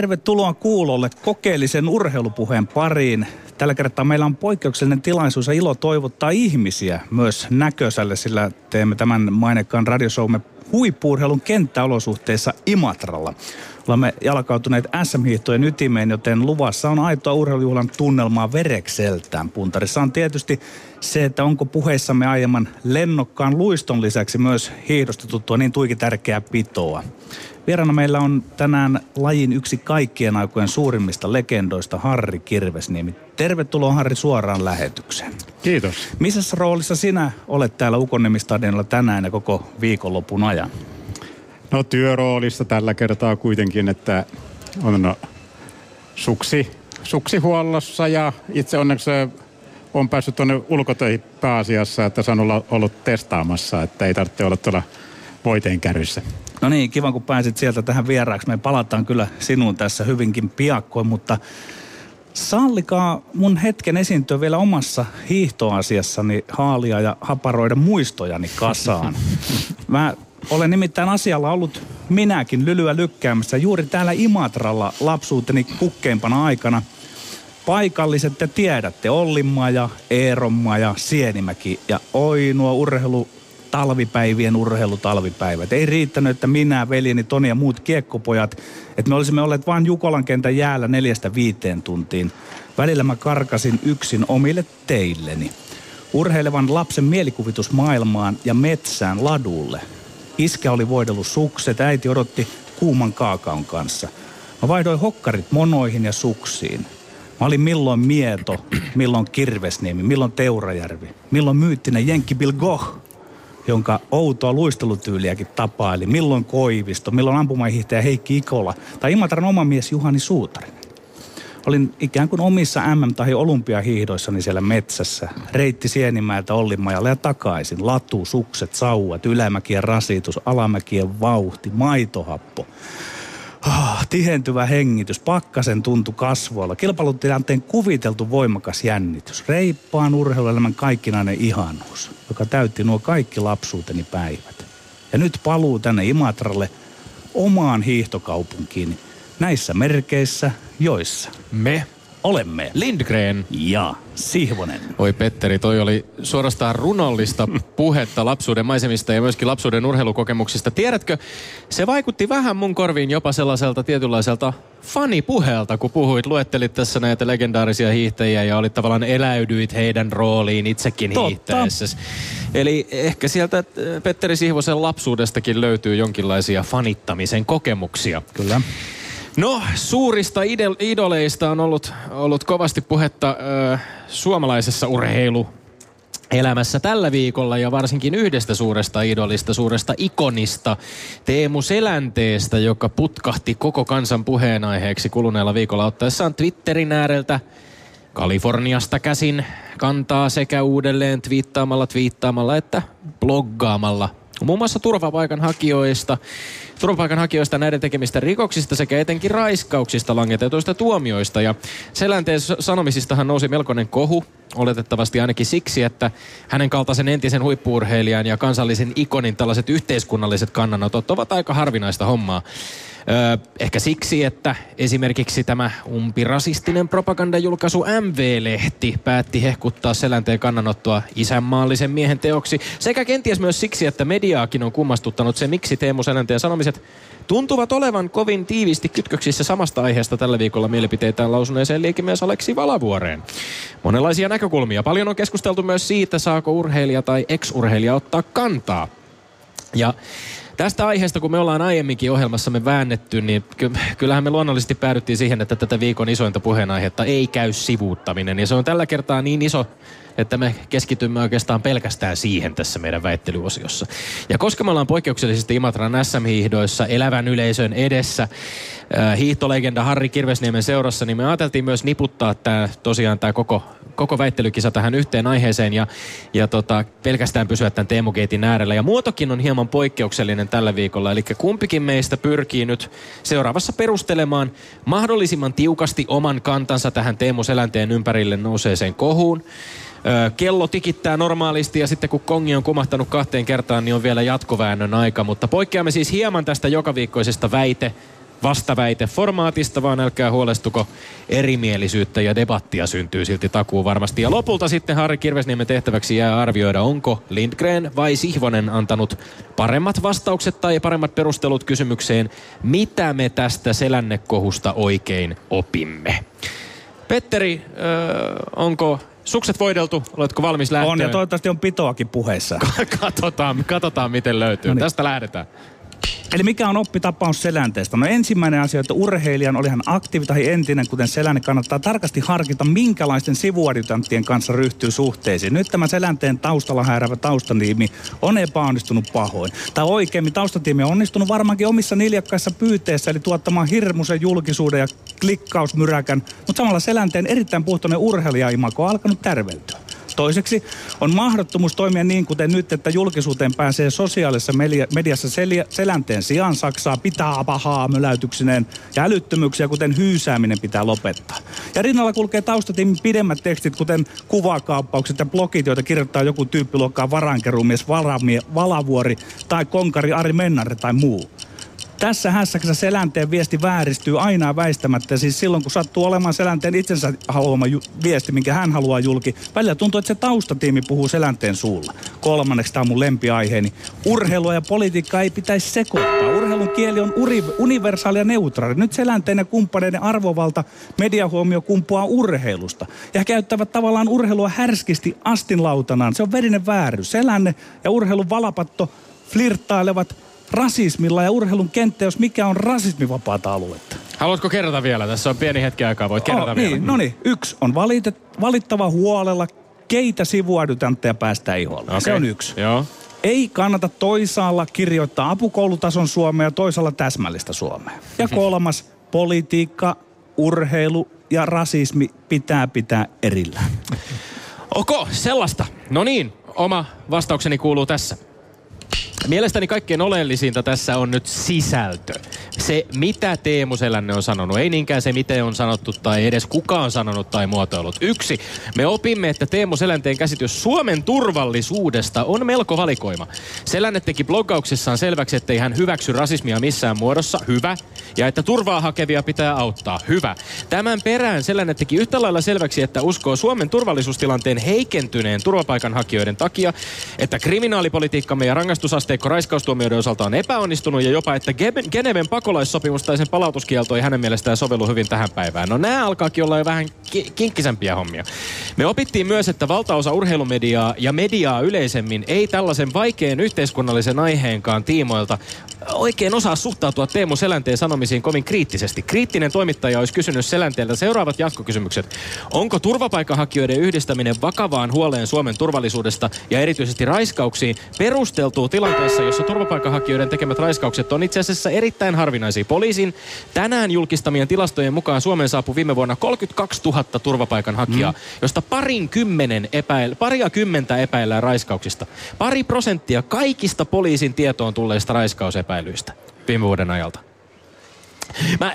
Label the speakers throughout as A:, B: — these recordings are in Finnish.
A: Tervetuloa kuulolle kokeellisen urheilupuheen pariin. Tällä kertaa meillä on poikkeuksellinen tilaisuus ja ilo toivottaa ihmisiä myös näköiselle, sillä teemme tämän mainekkaan radiosoumme huippuurheilun kenttäolosuhteissa Imatralla. Olemme jalkautuneet SM-hiihtojen ytimeen, joten luvassa on aitoa urheilujuhlan tunnelmaa verekseltään. Puntarissa on tietysti se, että onko puheissamme aiemman lennokkaan luiston lisäksi myös hiihdosta tuttua niin tuikin tärkeää pitoa. Vieraana meillä on tänään lajin yksi kaikkien aikojen suurimmista legendoista Harri Kirvesniemi. Tervetuloa Harri suoraan lähetykseen.
B: Kiitos.
A: Missä roolissa sinä olet täällä Ukonnimistadionilla tänään ja koko viikonlopun ajan?
B: No työroolissa tällä kertaa kuitenkin, että on suksi, suksihuollossa ja itse onneksi on päässyt tuonne ulkotöihin pääasiassa, että saan olla ollut testaamassa, että ei tarvitse olla tuolla voiteen kärryssä.
A: No niin, kiva kun pääsit sieltä tähän vieraaksi. Me palataan kyllä sinuun tässä hyvinkin piakkoin, mutta sallikaa mun hetken esiintyä vielä omassa hiihtoasiassani haalia ja haparoida muistojani kasaan. Mä olen nimittäin asialla ollut minäkin lylyä lykkäämässä juuri täällä Imatralla lapsuuteni kukkeimpana aikana. Paikalliset te tiedätte, Ollinmaja, Eeronmaja, Sienimäki ja oi nuo urheilu talvipäivien urheilutalvipäivät. Ei riittänyt, että minä, veljeni Toni ja muut kiekkopojat, että me olisimme olleet vain Jukolan kentän jäällä neljästä viiteen tuntiin. Välillä mä karkasin yksin omille teilleni. Urheilevan lapsen mielikuvitus maailmaan ja metsään ladulle. Iskä oli voidellut sukset, äiti odotti kuuman kaakaon kanssa. Mä vaihdoin hokkarit monoihin ja suksiin. Mä olin milloin Mieto, milloin Kirvesniemi, milloin Teurajärvi, milloin myyttinen Jenkki Bill Goh jonka outoa luistelutyyliäkin tapaili. Milloin Koivisto, milloin ampumahiihtäjä Heikki Ikola tai Imatran oma mies Juhani Suutarinen. Olin ikään kuin omissa MM- tai olympiahiihdoissani siellä metsässä. Reitti Sienimäeltä Ollimajalle ja takaisin. Latu, sukset, sauvat, ylämäkien rasitus, alamäkien vauhti, maitohappo. Oh, tihentyvä hengitys, pakkasen tuntu kasvoilla, kilpailutilanteen kuviteltu voimakas jännitys, reippaan urheiluelämän kaikkinainen ihanuus, joka täytti nuo kaikki lapsuuteni päivät. Ja nyt paluu tänne Imatralle omaan hiihtokaupunkiin. Näissä merkeissä, joissa.
C: Me
A: olemme
C: Lindgren
A: ja Sihvonen.
C: Oi Petteri, toi oli suorastaan runollista puhetta lapsuuden maisemista ja myöskin lapsuuden urheilukokemuksista. Tiedätkö, se vaikutti vähän mun korviin jopa sellaiselta tietynlaiselta fanipuheelta, kun puhuit, luettelit tässä näitä legendaarisia hiihtäjiä ja olit tavallaan eläydyit heidän rooliin itsekin Totta. hiihtäessä. Eli ehkä sieltä äh, Petteri Sihvosen lapsuudestakin löytyy jonkinlaisia fanittamisen kokemuksia.
A: Kyllä.
C: No, suurista idol- idoleista on ollut, ollut kovasti puhetta ö, suomalaisessa urheilu elämässä tällä viikolla ja varsinkin yhdestä suuresta idolista, suuresta ikonista, Teemu Selänteestä, joka putkahti koko kansan puheenaiheeksi kuluneella viikolla ottaessaan Twitterin ääreltä Kaliforniasta käsin kantaa sekä uudelleen twiittaamalla, twiittaamalla että bloggaamalla muun muassa turvapaikanhakijoista, turvapaikanhakijoista näiden tekemistä rikoksista sekä etenkin raiskauksista langetetuista tuomioista. Ja Selänteen sanomisistahan nousi melkoinen kohu, oletettavasti ainakin siksi, että hänen kaltaisen entisen huippuurheilijan ja kansallisen ikonin tällaiset yhteiskunnalliset kannanotot ovat aika harvinaista hommaa. Ehkä siksi, että esimerkiksi tämä umpirasistinen propagandajulkaisu MV-lehti päätti hehkuttaa selänteen kannanottoa isänmaallisen miehen teoksi. Sekä kenties myös siksi, että mediaakin on kummastuttanut se, miksi Teemu Selänteen sanomiset tuntuvat olevan kovin tiiviisti kytköksissä samasta aiheesta tällä viikolla mielipiteitään lausuneeseen liikemies Aleksi Valavuoreen. Monenlaisia näkökulmia. Paljon on keskusteltu myös siitä, saako urheilija tai ex-urheilija ottaa kantaa. Ja Tästä aiheesta, kun me ollaan aiemminkin ohjelmassamme väännetty, niin ky- kyllähän me luonnollisesti päädyttiin siihen, että tätä viikon isointa puheenaihetta ei käy sivuuttaminen. Ja se on tällä kertaa niin iso, että me keskitymme oikeastaan pelkästään siihen tässä meidän väittelyosiossa. Ja koska me ollaan poikkeuksellisesti Imatran SM-hiihdoissa elävän yleisön edessä, äh, hiihtolegenda Harri Kirvesniemen seurassa, niin me ajateltiin myös niputtaa tämä tosiaan tämä koko koko väittelykisa tähän yhteen aiheeseen ja, ja tota, pelkästään pysyä tämän Teemu Geitin äärellä. Ja muotokin on hieman poikkeuksellinen tällä viikolla, eli kumpikin meistä pyrkii nyt seuraavassa perustelemaan mahdollisimman tiukasti oman kantansa tähän Teemu Selänteen ympärille nouseeseen kohuun. Kello tikittää normaalisti ja sitten kun kongi on kumahtanut kahteen kertaan, niin on vielä jatkoväännön aika. Mutta poikkeamme siis hieman tästä joka viikkoisesta väite vastaväite formaatista, vaan älkää huolestuko erimielisyyttä ja debattia syntyy silti takuu varmasti. Ja lopulta sitten Harri Kirvesniemen tehtäväksi jää arvioida, onko Lindgren vai Sihvonen antanut paremmat vastaukset tai paremmat perustelut kysymykseen, mitä me tästä selännekohusta oikein opimme. Petteri, öö, onko sukset voideltu? Oletko valmis lähteä?
A: On ja toivottavasti on pitoakin puheessa.
C: katsotaan, katsotaan, miten löytyy. No niin. Tästä lähdetään.
A: Eli mikä on oppitapaus selänteestä? No ensimmäinen asia, että urheilijan oli hän aktiivi tai entinen, kuten selänne, kannattaa tarkasti harkita, minkälaisten sivuadjutanttien kanssa ryhtyy suhteisiin. Nyt tämä selänteen taustalla häirävä taustaniimi on epäonnistunut pahoin. Tai oikeimmin taustatiimi on onnistunut varmaankin omissa niljakkaissa pyyteissä, eli tuottamaan hirmuisen julkisuuden ja klikkausmyräkän, mutta samalla selänteen erittäin puhtoinen urheilijaimako on alkanut tärveltyä. Toiseksi on mahdottomuus toimia niin, kuten nyt, että julkisuuteen pääsee sosiaalisessa mediassa selänteen sijaan Saksaa pitää pahaa möläytyksineen ja älyttömyyksiä, kuten hyysääminen pitää lopettaa. Ja rinnalla kulkee taustatiimin pidemmät tekstit, kuten kuvakaappaukset ja blogit, joita kirjoittaa joku tyyppiluokkaa varankeruumies Valavuori tai konkari Ari Mennare tai muu. Tässä hässäksessä selänteen viesti vääristyy aina väistämättä. Siis silloin, kun sattuu olemaan selänteen itsensä haluama ju- viesti, minkä hän haluaa julki, välillä tuntuu, että se taustatiimi puhuu selänteen suulla. Kolmanneksi tämä on mun lempiaiheeni. Urheilua ja politiikkaa ei pitäisi sekoittaa. Urheilun kieli on uri- universaali ja neutraali. Nyt selänteen ja kumppaneiden arvovalta mediahuomio kumpuaa urheilusta. Ja käyttävät tavallaan urheilua härskisti astinlautanaan. Se on verinen vääryys. Selänne ja urheilun valapatto flirttailevat rasismilla ja urheilun kenttä, jos mikä on rasismivapaata aluetta.
C: Haluatko kerrata vielä? Tässä on pieni hetki aikaa, voit kerrata
A: oh,
C: vielä.
A: Niin, no niin, yksi on valitet, valittava huolella, keitä sivuadjutantteja päästä iholle. Okay. Se on yksi.
C: Joo.
A: Ei kannata toisaalla kirjoittaa apukoulutason suomea ja toisaalla täsmällistä suomea. Ja mhm. kolmas, politiikka, urheilu ja rasismi pitää pitää erillään.
C: Oko, sellaista. No niin, oma vastaukseni kuuluu tässä. Mielestäni kaikkein oleellisinta tässä on nyt sisältö. Se, mitä Teemu Selänne on sanonut. Ei niinkään se, miten on sanottu tai edes kuka on sanonut tai muotoillut. Yksi, me opimme, että Teemu Selänteen käsitys Suomen turvallisuudesta on melko valikoima. Selänne teki bloggauksessaan selväksi, ettei hän hyväksy rasismia missään muodossa. Hyvä. Ja että turvaa hakevia pitää auttaa. Hyvä. Tämän perään Selänne teki yhtä lailla selväksi, että uskoo Suomen turvallisuustilanteen heikentyneen turvapaikanhakijoiden takia, että kriminaalipolitiikkamme ja rangaistusaste asteikko raiskaustuomioiden osalta on epäonnistunut ja jopa, että Geneven pakolaissopimus tai sen palautuskielto ei hänen mielestään sovellu hyvin tähän päivään. No nämä alkaakin olla jo vähän ki- kinkkisempiä hommia. Me opittiin myös, että valtaosa urheilumediaa ja mediaa yleisemmin ei tällaisen vaikean yhteiskunnallisen aiheenkaan tiimoilta oikein osaa suhtautua Teemu Selänteen sanomisiin kovin kriittisesti. Kriittinen toimittaja olisi kysynyt Selänteeltä seuraavat jatkokysymykset. Onko turvapaikanhakijoiden yhdistäminen vakavaan huoleen Suomen turvallisuudesta ja erityisesti raiskauksiin perusteltuu tilanteessa, jossa turvapaikanhakijoiden tekemät raiskaukset on itse asiassa erittäin harvinaisia. Poliisin tänään julkistamien tilastojen mukaan Suomeen saapui viime vuonna 32 000 turvapaikanhakijaa, mm. josta parin kymmenen epäil, paria kymmentä epäillään raiskauksista. Pari prosenttia kaikista poliisin tietoon tulleista raiskausepäilyistä epäilyistä viime vuoden ajalta. Mä, äh,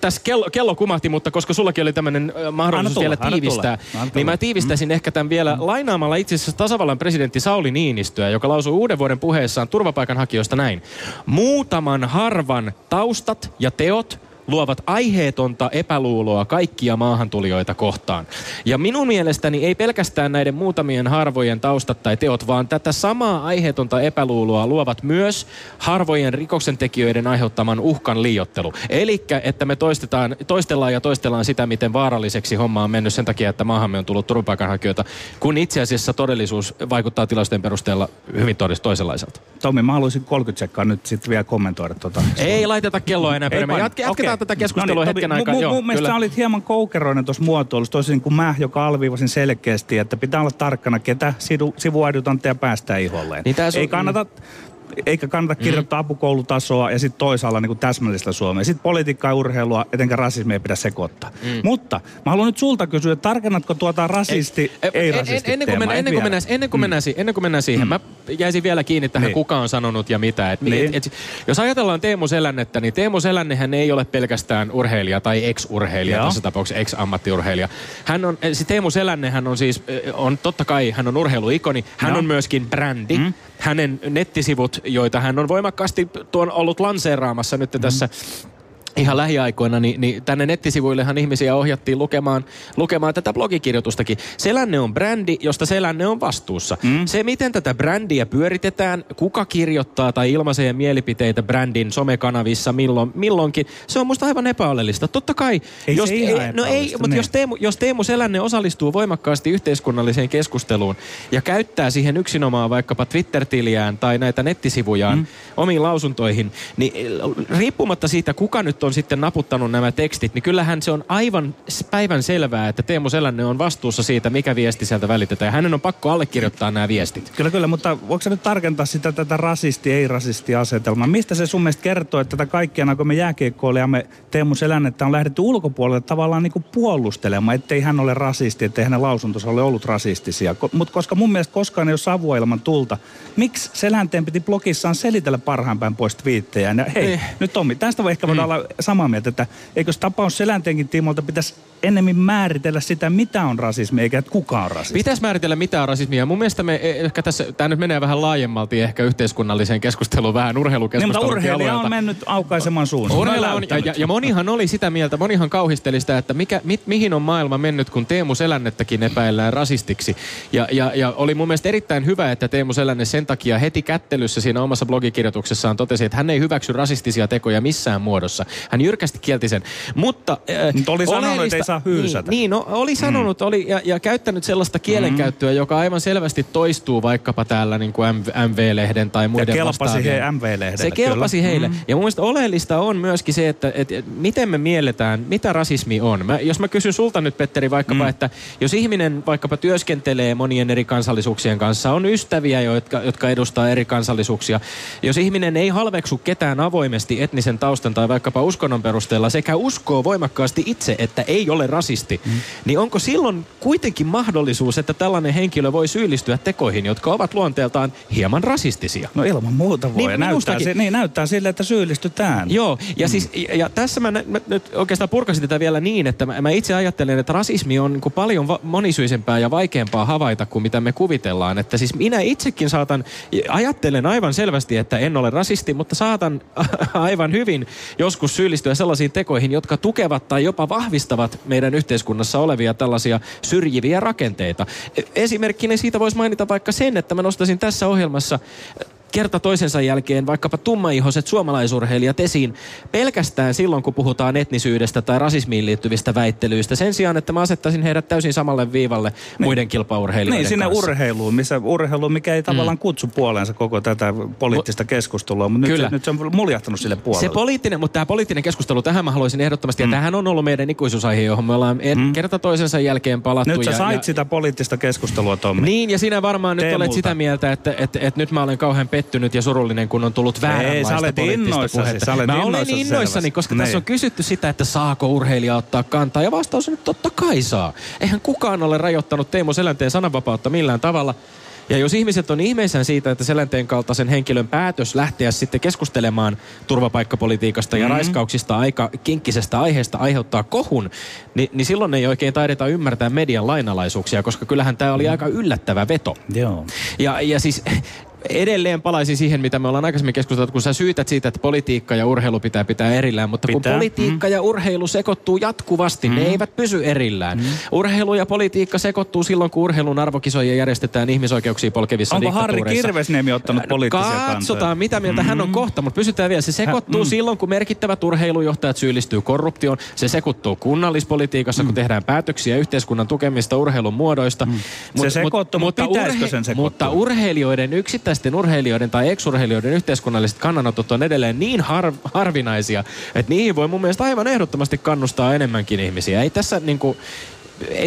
C: tässä kello, kello kumahti, mutta koska sullakin oli tämmöinen mahdollisuus tulla, vielä tiivistää, niin mä tiivistäisin mm. ehkä tämän vielä mm. lainaamalla itse asiassa tasavallan presidentti Sauli Niinistöä, joka lausui uuden vuoden puheessaan turvapaikanhakijoista näin. Muutaman harvan taustat ja teot luovat aiheetonta epäluuloa kaikkia maahantulijoita kohtaan. Ja minun mielestäni ei pelkästään näiden muutamien harvojen taustat tai teot, vaan tätä samaa aiheetonta epäluuloa luovat myös harvojen rikoksentekijöiden aiheuttaman uhkan liiottelu. Eli että me toistetaan, toistellaan ja toistellaan sitä, miten vaaralliseksi homma on mennyt sen takia, että maahamme on tullut turvapaikanhakijoita, kun itse asiassa todellisuus vaikuttaa tilastojen perusteella hyvin toisenlaiselta.
A: Tomi, mä haluaisin 30 sekkaa nyt sitten vielä kommentoida tuota.
C: Ei laiteta kelloa enää. Ei, Jatke, jatketaan okay. Tätä keskustelua no niin, hetken aikaa. Mun,
A: mun mielestä olit hieman koukeroinen tuossa muotoilussa, toisin kuin mä, joka alviivasin selkeästi, että pitää olla tarkkana, ketä sivuadjutantteja päästään iholleen. Niin Ei kannata eikä kannata mm. kirjoittaa mm. apukoulutasoa ja sitten toisaalla niin kuin täsmällistä Suomea. Sitten politiikkaa ja urheilua, etenkä rasismia ei pidä sekoittaa. Mm. Mutta mä haluan nyt sulta kysyä, että tarkennatko tuota rasisti, ei, ei rasisti
C: ennen, kuin mennään, ennen, kuin mennään, ennen, kuin mennään, mm. ennen kuin mennään siihen, mm. mä jäisin vielä kiinni tähän, niin. kuka on sanonut ja mitä. Et, niin. et, et, jos ajatellaan Teemu Selännettä, niin Teemu Selännehän ei ole pelkästään urheilija tai ex-urheilija, Joo. tässä tapauksessa ex-ammattiurheilija. Hän on, se Teemu Selännehän on siis, on totta kai, hän on urheiluikoni, hän Joo. on myöskin brändi. Mm. Hänen nettisivut, joita hän on voimakkaasti tuon ollut lanseeraamassa nyt mm. Ihan lähiaikoina, niin, niin tänne nettisivuillehan ihmisiä ohjattiin lukemaan, lukemaan tätä blogikirjoitustakin. Selänne on brändi, josta Selänne on vastuussa. Mm. Se, miten tätä brändiä pyöritetään, kuka kirjoittaa tai ilmaisee mielipiteitä brändin somekanavissa milloin, milloinkin, se on musta aivan epäolellista. Totta kai,
A: Ei
C: jos,
A: se ihan
C: ei, no ei, mutta
A: niin.
C: jos Teemu, jos Teemu Selänne osallistuu voimakkaasti yhteiskunnalliseen keskusteluun ja käyttää siihen yksinomaan vaikkapa Twitter-tiliään tai näitä nettisivujaan mm. omiin lausuntoihin, niin riippumatta siitä, kuka nyt on sitten naputtanut nämä tekstit, niin kyllähän se on aivan päivän selvää, että Teemu Selänne on vastuussa siitä, mikä viesti sieltä välitetään. Ja hänen on pakko allekirjoittaa nämä viestit.
A: Kyllä, kyllä, mutta voiko sä nyt tarkentaa sitä tätä rasisti-ei-rasisti-asetelmaa? Mistä se sun mielestä kertoo, että tätä kaikkia, kun me jääkiekkoilijamme Teemu Selännettä on lähdetty ulkopuolelle tavallaan niin kuin puolustelemaan, ettei hän ole rasisti, ettei hänen lausuntonsa ole ollut rasistisia. Ko- Mutta koska mun mielestä koskaan ei ole savua ilman tulta, miksi Selänteen piti blogissaan selitellä parhaan päin pois twiittejä? Ja hei,
C: Eh.
A: nyt Tommi, tästä voi ehkä voidaan olla samaa mieltä, että eikö tapaus Selänteenkin tiimoilta pitäisi ennemmin määritellä sitä, mitä on rasismi, eikä että kuka on rasisti.
C: Pitäisi määritellä mitä on rasismia. Mun mielestä me eh, ehkä tässä, tämä nyt menee vähän laajemmalti ehkä yhteiskunnalliseen keskusteluun, vähän
A: Niin, mutta
C: urheilukeskusteluun.
A: urheilija on mennyt aukaisemaan suunsa.
C: Urheilija on, ja, ja, ja monihan oli sitä mieltä, monihan kauhisteli sitä, että mikä, mit, mihin on maailma mennyt, kun Teemu Selännettäkin epäillään rasistiksi. Ja, ja, ja oli mun mielestä erittäin hyvä, että Teemu Selänne sen takia heti kättelyssä siinä omassa blogikirjoituksessaan totesi, että hän ei hyväksy rasistisia tekoja missään muodossa. Hän jyrkästi kielti sen. Mutta, äh,
A: oli sanonut, että ei saa hyysätä.
C: Niin, niin no, oli sanonut oli, ja, ja käyttänyt sellaista kielenkäyttöä, joka aivan selvästi toistuu vaikkapa täällä niin kuin MV-lehden tai muiden
A: kelpasi
C: vastaavien.
A: he MV-lehdelle,
C: Se kelpasi
A: kyllä.
C: heille. Ja mun mielestä oleellista on myöskin se, että, että miten me mielletään, mitä rasismi on. Mä, jos mä kysyn sulta nyt, Petteri, vaikkapa, mm. että jos ihminen vaikkapa työskentelee monien eri kansallisuuksien kanssa, on ystäviä, jotka, jotka edustaa eri kansallisuuksia. Jos ihminen ei halveksu ketään avoimesti etnisen taustan tai vaikkapa uskonnon perusteella sekä uskoo voimakkaasti itse, että ei ole rasisti, mm. niin onko silloin kuitenkin mahdollisuus, että tällainen henkilö voi syyllistyä tekoihin, jotka ovat luonteeltaan hieman rasistisia?
A: No ilman muuta voi.
C: Niin,
A: näyttää, si- niin, näyttää sille, että syyllistytään.
C: Joo, ja, mm. siis, ja, ja tässä mä, mä nyt oikeastaan purkasin tätä vielä niin, että mä, mä itse ajattelen, että rasismi on niin paljon va- monisyisempää ja vaikeampaa havaita kuin mitä me kuvitellaan. Että siis minä itsekin saatan, ajattelen aivan selvästi, että en ole rasisti, mutta saatan aivan hyvin joskus syyllistyä sellaisiin tekoihin, jotka tukevat tai jopa vahvistavat meidän yhteiskunnassa olevia tällaisia syrjiviä rakenteita. E- Esimerkkinä siitä voisi mainita vaikka sen, että mä nostasin tässä ohjelmassa kerta toisensa jälkeen vaikkapa tummaihoiset suomalaisurheilijat esiin pelkästään silloin, kun puhutaan etnisyydestä tai rasismiin liittyvistä väittelyistä. Sen sijaan, että mä asettaisin heidät täysin samalle viivalle muiden kilpaurheilijoiden
A: Niin, sinne
C: kanssa.
A: urheiluun, missä urheilu, mikä ei tavallaan kutsu puoleensa koko tätä poliittista keskustelua, mutta nyt
C: Kyllä.
A: se, nyt se on muljahtanut sille puolelle.
C: Se poliittinen, mutta tämä poliittinen keskustelu, tähän mä haluaisin ehdottomasti, mm. ja tämähän on ollut meidän ikuisuusaihe, johon me ollaan mm. kerta toisensa jälkeen palattu.
A: nyt sä
C: ja,
A: sait
C: ja,
A: sitä poliittista keskustelua, Tommi.
C: Niin, ja sinä varmaan nyt
A: Teemulta.
C: olet sitä mieltä, että, että, että nyt mä olen kauhean pettynyt ja surullinen, kun on tullut vääränlaista
A: sä olet innoissasi, sä olet
C: mä olen innoissani, koska
A: Niin.
C: tässä on kysytty sitä, että saako urheilija ottaa kantaa. Ja vastaus on, että totta kai saa. Eihän kukaan ole rajoittanut Teemu Selänteen sananvapautta millään tavalla. Ja jos ihmiset on ihmeissään siitä, että Selänteen kaltaisen henkilön päätös lähteä sitten keskustelemaan turvapaikkapolitiikasta ja
A: Mhm.
C: raiskauksista aika kinkkisestä aiheesta aiheuttaa kohun, niin, niin silloin ei oikein taideta ymmärtää median lainalaisuuksia, koska kyllähän tämä oli aika yllättävä veto.
A: Joo.
C: Ja, ja siis edelleen palaisin siihen, mitä me ollaan aikaisemmin keskusteltu, kun sä syytät siitä, että politiikka ja urheilu pitää pitää erillään, mutta kun
A: Pitää,
C: politiikka ja urheilu sekoittuu jatkuvasti, ne eivät pysy erillään. Urheilu ja politiikka sekoittuu silloin, kun urheilun arvokisoja järjestetään ihmisoikeuksia polkevissa
A: Onko Harri. Kirvesniemi ottanut poliittisia kantoja?
C: Katsotaan, mitä mieltä hän on kohta, mutta pysytään vielä. Se sekoittuu
A: mm.
C: silloin, kun merkittävät urheilujohtajat syyllistyy korruptioon. Se sekoittuu kunnallispolitiikassa, kun tehdään päätöksiä yhteiskunnan tukemista urheilun muodoista.
A: Se sekoittuu, mutta pitäisikö sen?
C: Mutta urheilijoiden, yksittäisten urheilijoiden tai eksurheilijoiden yhteiskunnalliset kannanotot on edelleen niin har, harvinaisia, että niihin voi mun mielestä aivan ehdottomasti kannustaa enemmänkin ihmisiä. Ei tässä niinku, ei,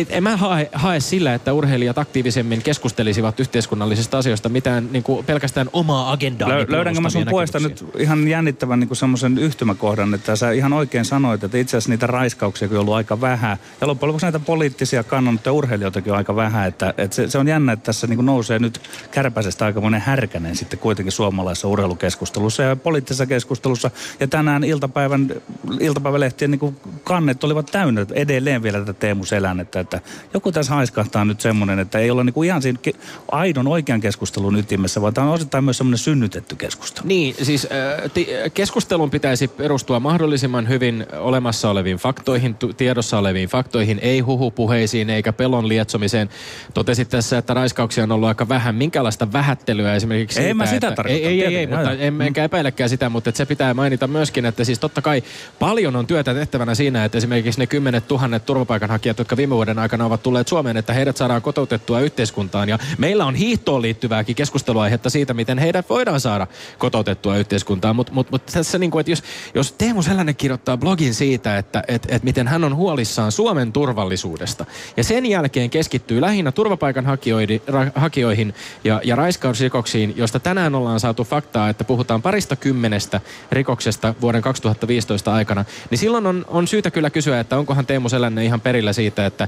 C: en mä hae, hae sillä, että urheilijat aktiivisemmin keskustelisivat yhteiskunnallisista asioista mitään niin kuin pelkästään omaa agendaa.
A: Lö, löydänkö mä sun puolesta nyt ihan jännittävän niin semmoisen yhtymäkohdan, että sä ihan oikein sanoit, että itse asiassa niitä raiskauksia on ollut aika vähän. Ja loppujen lopuksi näitä poliittisia kannanottoja urheilijoitakin on aika vähän. Että, että se, se, on jännä, että tässä niin nousee nyt kärpäisestä aikamoinen härkänen sitten kuitenkin suomalaisessa urheilukeskustelussa ja poliittisessa keskustelussa. Ja tänään iltapäivän, iltapäivälehtien niin kannet olivat täynnä edelleen vielä tätä Teemu Selänne tilannetta, että joku tässä haiskahtaa nyt semmoinen, että ei olla niinku ihan siinä ke- aidon oikean keskustelun ytimessä, vaan tämä on osittain myös semmoinen synnytetty keskustelu.
C: Niin, siis äh, ti- keskustelun pitäisi perustua mahdollisimman hyvin olemassa oleviin faktoihin, tu- tiedossa oleviin faktoihin, ei huhupuheisiin eikä pelon lietsomiseen. Totesit tässä, että raiskauksia on ollut aika vähän. Minkälaista vähättelyä esimerkiksi
A: Ei
C: siitä,
A: mä sitä
C: että,
A: tarkoitan,
C: Ei, ei, ei, ei mutta en, enkä epäilekään sitä, mutta se pitää mainita myöskin, että siis totta kai paljon on työtä tehtävänä siinä, että esimerkiksi ne kymmenet tuhannet turvapaikanhakijat, jotka viime vuoden aikana ovat tulleet Suomeen, että heidät saadaan kotoutettua yhteiskuntaan. Ja meillä on hiihtoon liittyvääkin keskusteluaihetta siitä, miten heidät voidaan saada kotoutettua yhteiskuntaan. Mutta mut, mut tässä niin kuin, että jos, jos Teemu Sellanen kirjoittaa blogin siitä, että et, et miten hän on huolissaan Suomen turvallisuudesta, ja sen jälkeen keskittyy lähinnä turvapaikanhakijoihin ja, ja raiskausrikoksiin, josta tänään ollaan saatu faktaa, että puhutaan parista kymmenestä rikoksesta vuoden 2015 aikana, niin silloin on, on syytä kyllä kysyä, että onkohan Teemu Selänne ihan perillä siitä, että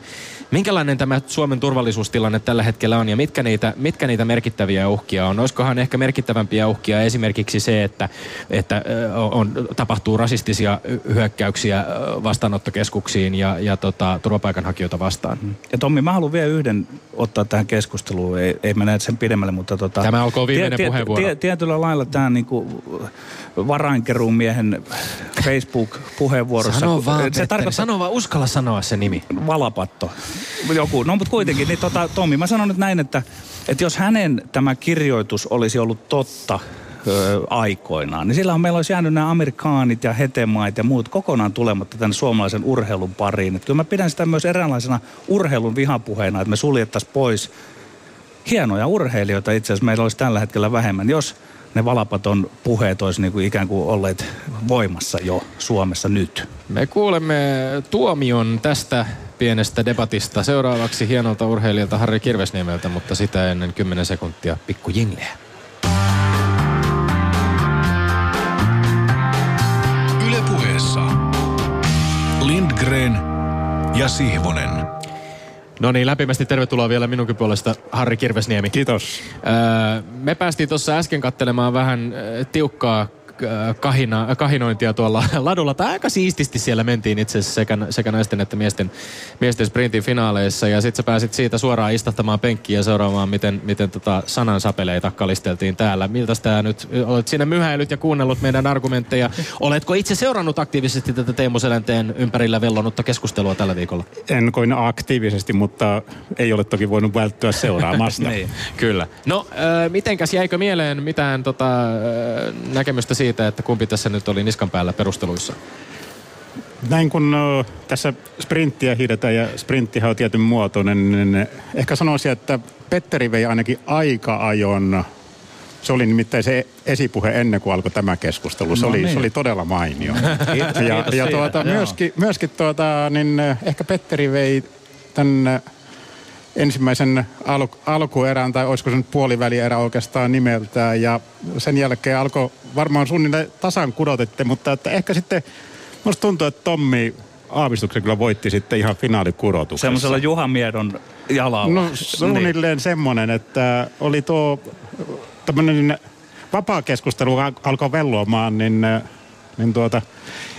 C: minkälainen tämä Suomen turvallisuustilanne tällä hetkellä on ja mitkä niitä, mitkä niitä merkittäviä uhkia on. Olisikohan ehkä merkittävämpiä uhkia esimerkiksi se, että, että on, tapahtuu rasistisia hyökkäyksiä vastaanottokeskuksiin ja, ja tota, turvapaikanhakijoita vastaan.
A: Ja Tommi, mä haluan vielä yhden ottaa tähän keskusteluun, ei, ei mennä sen pidemmälle, mutta tota...
C: Tämä olkoon viimeinen puheenvuoro.
A: Tie, tietyllä lailla tämä niinku varainkeruun miehen Facebook-puheenvuorossa.
C: Sano vaan,
A: se
C: Petteri,
A: tarkoittaa
C: sano vaan, uskalla sanoa se nimi.
A: Valapatto. Joku, no mutta kuitenkin, niin tota, Tommi, mä sanon nyt näin, että, että jos hänen tämä kirjoitus olisi ollut totta ö, aikoinaan, niin silloin meillä olisi jäänyt nämä amerikaanit ja hetemait ja muut kokonaan tulematta tänne suomalaisen urheilun pariin. Että kyllä mä pidän sitä myös eräänlaisena urheilun vihapuheena, että me suljettaisiin pois hienoja urheilijoita itse asiassa meillä olisi tällä hetkellä vähemmän, jos ne valapaton puheet olisi niin kuin ikään kuin olleet voimassa jo Suomessa nyt.
C: Me kuulemme tuomion tästä pienestä debatista seuraavaksi hienolta urheilijalta Harri Kirvesniemeltä, mutta sitä ennen 10 sekuntia pikku jingleä.
D: Ylepuheessa Lindgren ja Sihvonen.
C: No niin, lämpimästi tervetuloa vielä minunkin puolesta Harri Kirvesniemi.
B: Kiitos.
C: Öö, me päästiin tuossa äsken kattelemaan vähän tiukkaa kahina, kahinointia tuolla ladulla. Tai aika siististi siellä mentiin itse asiassa sekä, sekä naisten että miesten, miesten sprintin finaaleissa. Ja sitten sä pääsit siitä suoraan istahtamaan penkkiin ja seuraamaan, miten, miten tota sanansapeleita kalisteltiin täällä. Miltä tämä nyt, olet siinä myhäillyt ja kuunnellut meidän argumentteja. Oletko itse seurannut aktiivisesti tätä Teemu Selänteen ympärillä vellonutta keskustelua tällä viikolla?
B: En koin aktiivisesti, mutta ei ole toki voinut välttyä seuraamasta.
A: Niin.
C: Kyllä. No, äh, mitenkäs jäikö mieleen mitään tota, äh, näkemystä siitä, että kumpi tässä nyt oli niskan päällä perusteluissa?
B: Näin kun ö, tässä sprinttiä hiidetään ja sprinttihän on tietyn muotoinen, niin ehkä sanoisin, että Petteri vei ainakin aika ajon. Se oli nimittäin se esipuhe ennen kuin alkoi tämä keskustelu. Se,
A: No
B: oli,
A: niin.
B: se oli todella mainio.
A: Kiitos,
B: ja
A: kiitos
B: ja
A: siitä,
B: tuota,
A: joo.
B: myöskin, myöskin tuota, niin ehkä Petteri vei tämän ensimmäisen al- alkuerän, tai olisiko se nyt puolivälierä oikeastaan nimeltään, ja sen jälkeen alkoi varmaan suunnilleen tasan kudotette, mutta että ehkä sitten musta tuntuu, että Tommi aavistuksen kyllä voitti sitten ihan finaalikurotuksessa.
A: Semmoisella Juha Miedon jalalla.
B: No suunnilleen semmoinen, että oli tuo tämmöinen vapaa keskustelu al- alkoi velloamaan, niin, niin tuota,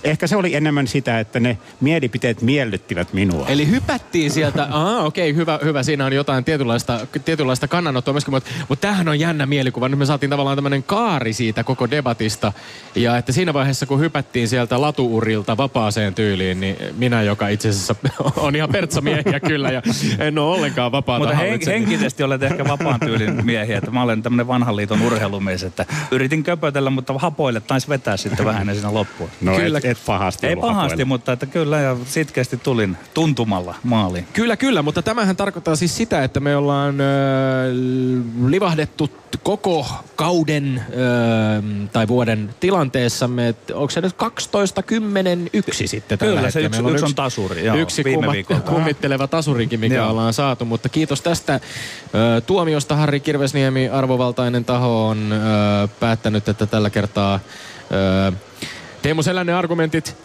B: ehkä se oli enemmän sitä, että ne mielipiteet miellyttivät minua.
C: Eli hypättiin sieltä, aa okei, okay, hyvä, hyvä, siinä on jotain tietynlaista, tietynlaista kannanottoa myöskin, mutta, mutta tämähän on jännä mielikuva. Nyt me saatiin tavallaan tämmöinen kaari siitä koko debatista. Ja että siinä vaiheessa, kun hypättiin sieltä latuurilta vapaaseen tyyliin, niin minä, joka itse asiassa on ihan pertsamiehiä kyllä ja en ole ollenkaan vapaata
A: Mutta hen, henkisesti olet ehkä vapaan tyylin miehiä, että mä olen tämmöinen vanhan liiton urheilumies, että yritin köpötellä, mutta hapoille taisi vetää sitten vähän ennen siinä loppuun.
B: No
C: Kyllä.
B: et, et pahasti
A: Ei pahasti,
B: hapoilla.
A: mutta että kyllä ja sitkeästi tulin tuntumalla maaliin.
C: Kyllä, kyllä, mutta tämähän tarkoittaa siis sitä, että me ollaan ö, livahdettu koko kauden ö, tai vuoden tilanteessamme. Et Onko se nyt 12, 10, 1 sitten tällä
A: Kyllä, se
C: hetkellä?
A: yksi-
C: Meillä
A: yksi on tasuri, joo,
C: yksi
A: viime
C: kummitteleva tasurikin, mikä
A: Joo.
C: ollaan saatu. Mutta kiitos tästä ö, tuomiosta. Harri Kirvesniemi, arvovaltainen taho, on ö, päättänyt, että tällä kertaa ö, Teemu Selänen argumentit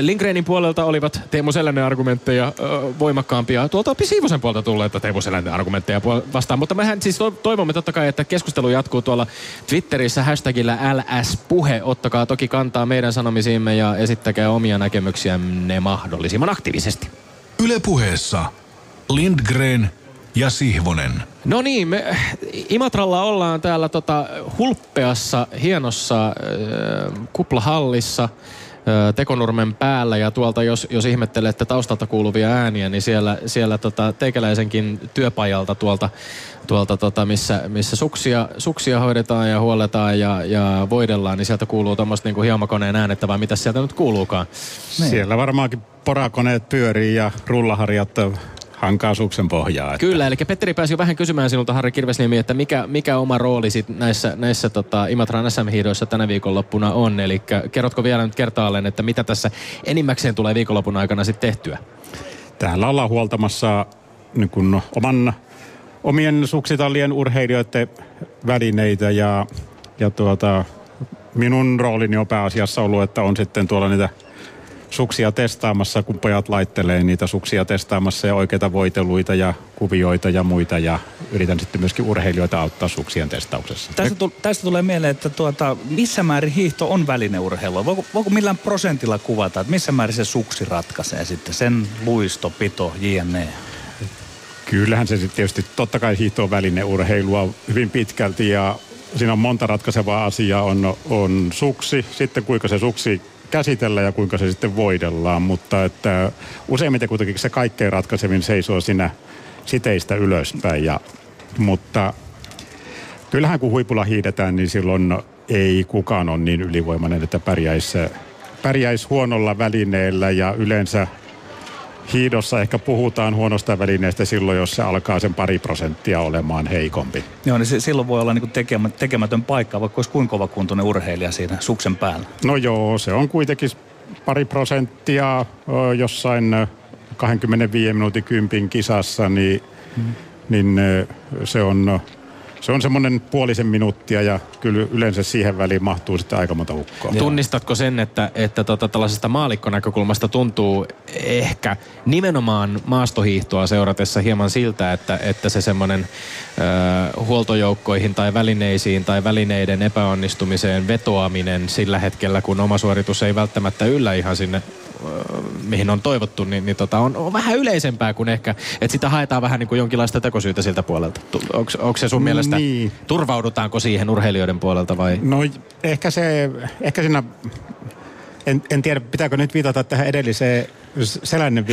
C: Lindgrenin puolelta olivat Teemu Selänen argumentteja voimakkaampia. Tuolta Oppi Siivosen puolelta tulleita Teemu Selänen argumentteja vastaan. Mutta mehän siis to- toivomme totta kai, että keskustelu jatkuu tuolla Twitterissä hashtagillä LS-puhe. Ottakaa toki kantaa meidän sanomisiimme ja esittäkää omia näkemyksiänne mahdollisimman aktiivisesti.
D: Ylepuheessa Lindgren ja Sihvonen.
C: No niin, me Imatralla ollaan täällä tota hulppeassa, hienossa äh, kuplahallissa äh, Tekonurmen päällä ja tuolta, jos, jos ihmettelette taustalta kuuluvia ääniä, niin siellä, siellä tota, teikäläisenkin työpajalta tuolta, tuolta tota, missä, missä suksia, suksia hoidetaan ja huoletaan ja, ja voidellaan, niin sieltä kuuluu tuommoista niinku hiemakoneen äänettä, vai mitä sieltä nyt kuuluukaan?
B: Niin. Siellä varmaankin porakoneet pyörii ja rullaharjat hankaa suksen pohjaa. Että.
C: Kyllä, eli Petteri pääsi jo vähän kysymään sinulta, Harri Kirvesniemi, että mikä, mikä oma rooli sit näissä, näissä tota, Imatran SM-hiidoissa tänä viikonloppuna on. Eli kerrotko vielä nyt kertaalleen, että mitä tässä enimmäkseen tulee viikonlopun aikana sitten tehtyä?
B: Täällä ollaan huoltamassa niin kun, oman, omien suksitallien urheilijoiden välineitä ja, ja tuota, minun roolini on pääasiassa ollut, että on sitten tuolla niitä suksia testaamassa, kun pojat laittelee niitä suksia testaamassa ja oikeita voiteluita ja kuvioita ja muita ja yritän sitten myöskin urheilijoita auttaa suksien testauksessa.
A: Tästä, tu- tästä tulee mieleen, että tuota, missä määrin hiihto on välineurheilua? Voiko, voiko millään prosentilla kuvata, että missä määrin se suksi ratkaisee sitten sen luisto, pito, jne?
B: Kyllähän se sitten tietysti, totta kai hiihto on välineurheilua hyvin pitkälti ja siinä on monta ratkaisevaa asiaa. On, on suksi, sitten kuinka se suksi käsitellä ja kuinka se sitten voidellaan, mutta että useimmiten kuitenkin se kaikkein ratkaisevin seisoo siinä siteistä ylöspäin. Ja, mutta kyllähän kun huipulla hiidetään, niin silloin ei kukaan ole niin ylivoimainen, että pärjäisi, pärjäisi huonolla välineellä ja yleensä hiidossa ehkä puhutaan huonosta välineestä silloin, jos se alkaa sen pari prosenttia olemaan heikompi.
A: Joo, niin se, silloin voi olla niin tekemä, tekemätön paikka, vaikka olisi kuinka kuntoinen urheilija siinä suksen päällä.
B: No joo, se on kuitenkin pari prosenttia jossain 25 minuutin kympin kisassa, niin, hmm. niin se on se on semmoinen puolisen minuuttia ja kyllä yleensä siihen väliin mahtuu sitten aika monta ukkoa.
C: Tunnistatko sen, että, että tota, tällaisesta maalikkonäkökulmasta tuntuu ehkä nimenomaan maastohiihtoa seuratessa hieman siltä, että, että se semmoinen huoltojoukkoihin tai välineisiin tai välineiden epäonnistumiseen vetoaminen sillä hetkellä, kun oma suoritus ei välttämättä yllä ihan sinne mihin on toivottu, niin, niin tota, on, on vähän yleisempää kuin ehkä, että sitä haetaan vähän niin kuin jonkinlaista tekosyytä siltä puolelta. Onko se sun mielestä, niin. turvaudutaanko siihen urheilijoiden puolelta vai?
B: No ehkä se, ehkä siinä en, en tiedä, pitääkö nyt viitata tähän edelliseen selännen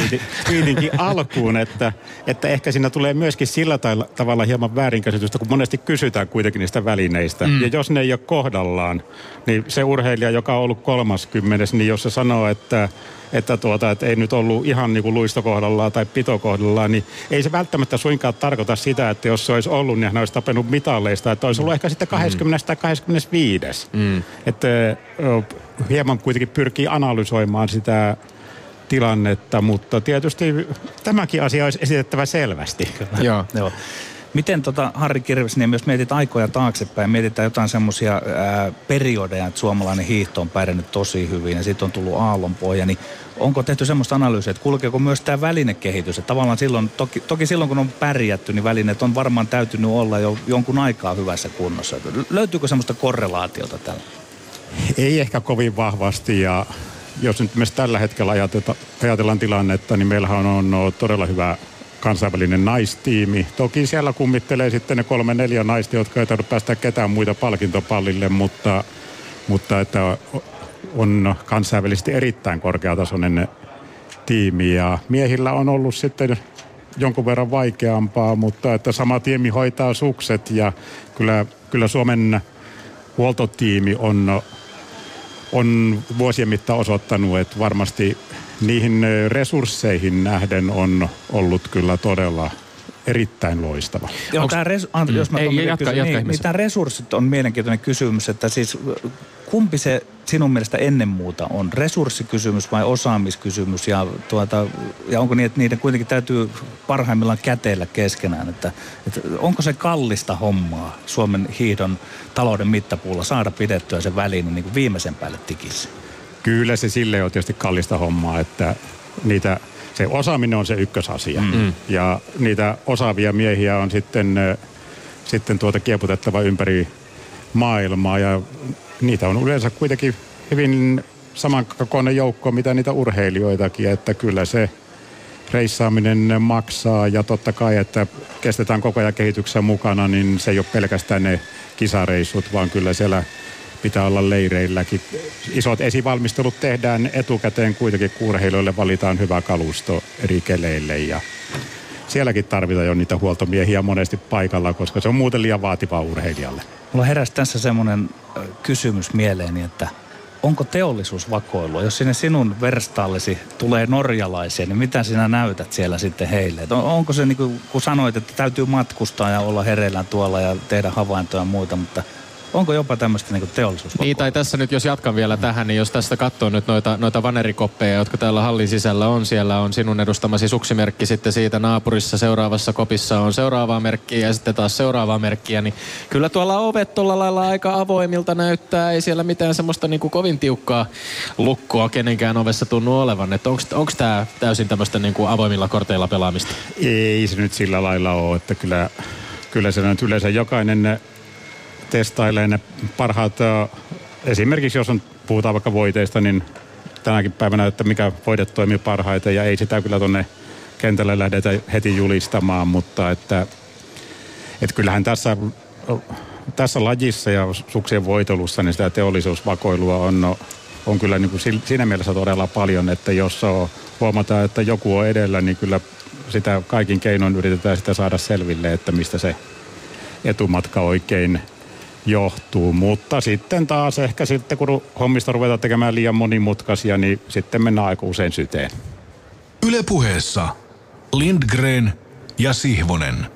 B: viitinkin alkuun, että, että ehkä siinä tulee myöskin sillä tavalla hieman väärinkäsitystä, kun monesti kysytään kuitenkin niistä välineistä. Mm. Ja jos ne ei ole kohdallaan, niin se urheilija, joka on ollut 30, niin jos se sanoo, että että, tuota, että ei nyt ollut ihan niin kuin luisto kohdallaan tai pito kohdallaan, niin ei se välttämättä suinkaan tarkoita sitä, että jos se olisi ollut, niin hän olisi tapenut mitalleista, että olisi ollut ehkä sitten 20 mm. tai 25. Mm. Että hieman kuitenkin pyrkii analysoimaan sitä tilannetta, mutta tietysti tämäkin asia olisi esitettävä selvästi.
A: Joo. Joo. Miten tota, Harri niin jos mietit aikoja taaksepäin, mietitään jotain semmoisia periodeja, että suomalainen hiihto on pärjännyt tosi hyvin ja sitten on tullut aallonpohja, niin onko tehty semmoista analyysiä, että kulkeeko myös tämä välinekehitys? Että tavallaan silloin, toki, toki silloin kun on pärjätty, niin välineet on varmaan täytynyt olla jo jonkun aikaa hyvässä kunnossa. Löytyykö semmoista korrelaatiota tällä?
B: Ei ehkä kovin vahvasti ja jos nyt myös tällä hetkellä ajatellaan tilannetta, niin meillähän on todella hyvä kansainvälinen naistiimi. Toki siellä kummittelee sitten ne kolme neljä naista, jotka ei tarvitse päästä ketään muita palkintopallille, mutta, mutta että on kansainvälisesti erittäin korkeatasoinen tiimi ja miehillä on ollut sitten jonkun verran vaikeampaa, mutta että sama tiimi hoitaa sukset ja kyllä, kyllä Suomen huoltotiimi on, on vuosien mittaan osoittanut, että varmasti niihin resursseihin nähden on ollut kyllä todella erittäin loistava.
A: Joo, Onks... tämä res... Antti, jos mä ei, jatka, kysyn, jatka niin, niin tämä resurssit on mielenkiintoinen kysymys, että siis kumpi se sinun mielestä ennen muuta on? Resurssikysymys vai osaamiskysymys? Ja, tuota, ja onko niin, että niiden kuitenkin täytyy parhaimmillaan käteillä keskenään? Että, että onko se kallista hommaa Suomen hiidon talouden mittapuulla saada pidettyä se väline niin kuin viimeisen päälle tikissä?
B: Kyllä se sille on tietysti kallista hommaa, että niitä, se osaaminen on se ykkösasia. Mm. mm. Ja niitä osaavia miehiä on sitten, sitten tuota kieputettava ympäri maailmaa ja niitä on yleensä kuitenkin hyvin samankokoinen joukko, mitä niitä urheilijoitakin, että kyllä se reissaaminen maksaa ja totta kai, että kestetään koko ajan kehityksessä mukana, niin se ei ole pelkästään ne kisareissut, vaan kyllä siellä pitää olla leireilläkin. Isot esivalmistelut tehdään etukäteen kuitenkin, kun valitaan hyvä kalusto eri keleille ja sielläkin tarvitaan jo niitä huoltomiehiä monesti paikalla, koska se on muuten liian vaativaa urheilijalle.
A: Mulla heräsi tässä semmoinen kysymys mieleeni, että onko teollisuus vakoilua? Jos sinne sinun verstaallesi tulee norjalaisia, niin mitä sinä näytät siellä sitten heille? Et onko se niin kuin, kun sanoit, että täytyy matkustaa ja olla hereillä tuolla ja tehdä havaintoja ja muita, mutta – Onko jopa tämmöistä niin teollisuus?
C: Niin, tai tässä nyt jos jatkan vielä tähän, niin jos tästä katsoo nyt noita, noita vanerikoppeja, jotka täällä hallin sisällä on, siellä on sinun edustamasi suksimerkki, sitten siitä naapurissa seuraavassa kopissa on seuraavaa merkkiä ja sitten taas seuraavaa merkkiä, niin kyllä tuolla ovet tuolla lailla aika avoimilta näyttää, ei siellä mitään semmoista niin kuin kovin tiukkaa lukkoa kenenkään ovessa tunnu olevan, että onko tämä täysin tämmöistä niin kuin avoimilla korteilla pelaamista?
B: Ei se nyt sillä lailla ole, että kyllä, kyllä se nyt yleensä jokainen testailee ne parhaat, esimerkiksi jos on, puhutaan vaikka voiteista, niin tänäkin päivänä, että mikä voide toimii parhaiten ja ei sitä kyllä tuonne kentälle lähdetä heti julistamaan, mutta että, että kyllähän tässä, tässä lajissa ja suksien voitelussa niin sitä teollisuusvakoilua on, on kyllä niin kuin siinä mielessä todella paljon, että jos on, huomataan, että joku on edellä, niin kyllä sitä kaikin keinoin yritetään sitä saada selville, että mistä se etumatka oikein johtuu. Mutta sitten taas ehkä sitten, kun hommista ruvetaan tekemään liian monimutkaisia, niin sitten mennään aika usein syteen.
D: Ylepuheessa Lindgren ja Sihvonen.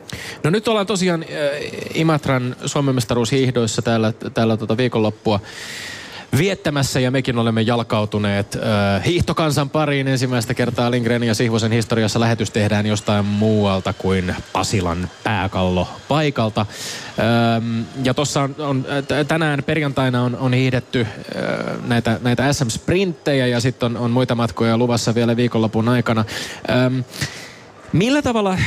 C: No nyt ollaan tosiaan äh, Imatran Suomen mestaruushiihdoissa täällä, täällä tota viikonloppua viettämässä ja mekin olemme jalkautuneet äh, hiihtokansan pariin ensimmäistä kertaa Lindgren ja Sihvosen historiassa lähetys tehdään jostain muualta kuin Pasilan pääkallo paikalta. Ähm, ja tuossa on, on, tänään perjantaina on, on hiihdetty äh, näitä, näitä SM-sprinttejä ja sitten on, on muita matkoja luvassa vielä viikonlopun aikana. Ähm, millä tavalla,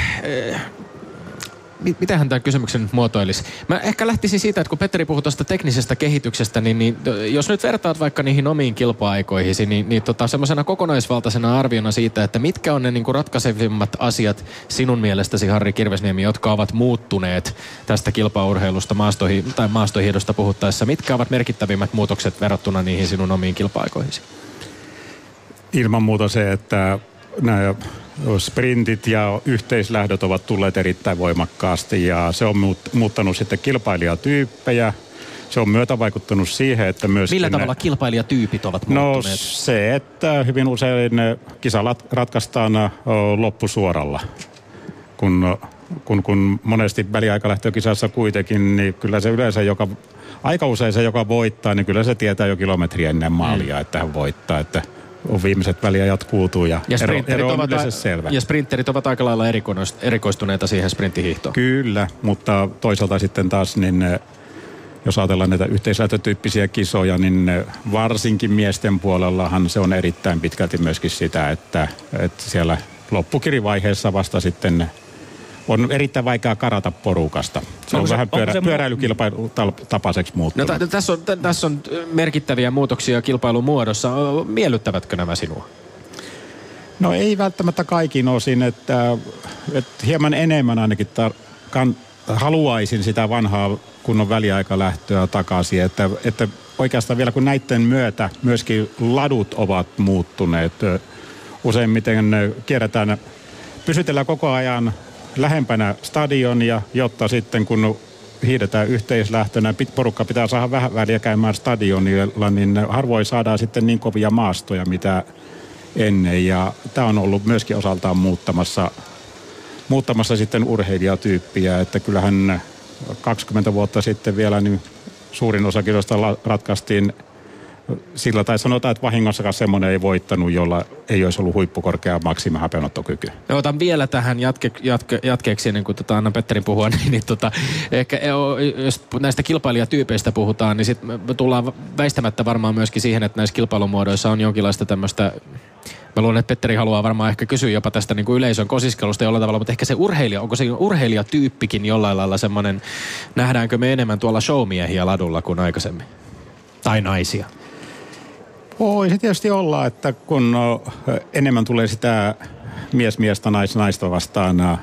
C: mitähän tämän kysymyksen muotoilisi? Mä ehkä lähtisin siitä, että kun Petteri puhui tuosta teknisestä kehityksestä, niin, niin jos nyt vertaat vaikka niihin omiin kilpa-aikoihin, niin, niin tota, semmoisena kokonaisvaltaisena arviona siitä, että mitkä on ne niin kuin ratkaisevimmat asiat sinun mielestäsi, Harri Kirvesniemi, jotka ovat muuttuneet tästä kilpaurheilusta maastohi, tai maastohiedosta puhuttaessa, mitkä ovat merkittävimmät muutokset verrattuna niihin sinun omiin kilpa-aikoihisi?
B: Ilman muuta se, että nämä sprintit ja yhteislähdöt ovat tulleet erittäin voimakkaasti ja se on muuttanut sitten kilpailijatyyppejä. Se on myötä vaikuttanut siihen, että myös...
C: Millä tavalla kilpailijatyypit ovat no muuttuneet?
B: No se, että hyvin usein kisa ratkaistaan loppusuoralla. Kun, kun, kun monesti väliaikalähtökisassa kuitenkin, niin kyllä se yleensä joka aika usein se, joka voittaa, niin kyllä se tietää jo kilometriä ennen maalia, mm. että hän voittaa. Että on viimeiset väliajat kuultu ja, ja ero, ero on ovat a, selvä.
C: Ja sprinterit ovat aika lailla erikoistuneita siihen sprinttihiihtoon.
B: Kyllä, mutta toisaalta sitten taas niin eh, jos ajatellaan näitä yhteislähtötyyppisiä kisoja, niin eh, varsinkin miesten puolellahan se on erittäin pitkälti myöskin sitä, että, että siellä loppukirivaiheessa vasta sitten on erittäin vaikea karata porukasta. Se on, on vähän pyörä, se pyöräilykilpailu tapaiseksi muuttunut.
C: No, t- tässä, on, t- tässä on merkittäviä muutoksia kilpailun muodossa. Miellyttävätkö nämä sinua?
B: No ei välttämättä kaikin osin, että, että hieman enemmän ainakin tar- kan, haluaisin sitä vanhaa kunnon väliaikalähtöä takaisin, että, että oikeastaan vielä kun näiden myötä myöskin ladut ovat muuttuneet. Useimmiten kierretään, pysytellään koko ajan lähempänä stadionia, jotta sitten kun hiidetään yhteislähtönä, porukka pitää saada vähän väliä käymään stadionilla, niin harvoin saadaan sitten niin kovia maastoja, mitä ennen. Ja tämä on ollut myöskin osaltaan muuttamassa, muuttamassa sitten urheilijatyyppiä, että kyllähän 20 vuotta sitten vielä niin suurin osa kisoista ratkaistiin sillä tai sanotaan, että vahingossakaan semmoinen ei voittanut, jolla ei olisi ollut huippukorkea maksimihapeenottokyky.
C: No, otan vielä tähän jatke, jatke, jatkeeksi ennen kuin tota, annan Petterin puhua, niin, niin tota, ehkä jos näistä kilpailijatyypeistä puhutaan, niin sitten tullaan väistämättä varmaan myöskin siihen, että näissä kilpailumuodoissa on jonkinlaista tämmöistä Mä luulen, että Petteri haluaa varmaan ehkä kysyä jopa tästä niin kuin yleisön kosiskelusta jollain tavalla, mutta ehkä se urheilija, onko se urheilijatyyppikin jollain lailla semmoinen, nähdäänkö me enemmän tuolla showmiehiä ladulla kuin aikaisemmin? Tai naisia?
B: Voi se tietysti olla, että kun enemmän tulee sitä mies miestä, nais naista vastaan äh,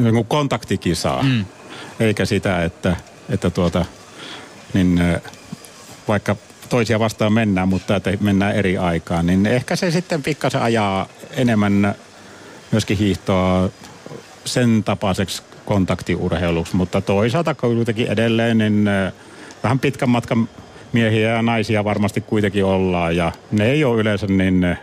B: niin kontaktikisaa. Mm. Eikä sitä, että, että tuota, niin, äh, vaikka toisia vastaan mennään, mutta että mennään eri aikaan, niin ehkä se sitten pikkasen ajaa enemmän myöskin hiihtoa sen tapaiseksi kontaktiurheiluksi, mutta toisaalta kuitenkin edelleen niin äh, vähän pitkän matkan miehiä ja naisia varmasti kuitenkin ollaan ja ne ei ole yleensä niin äh,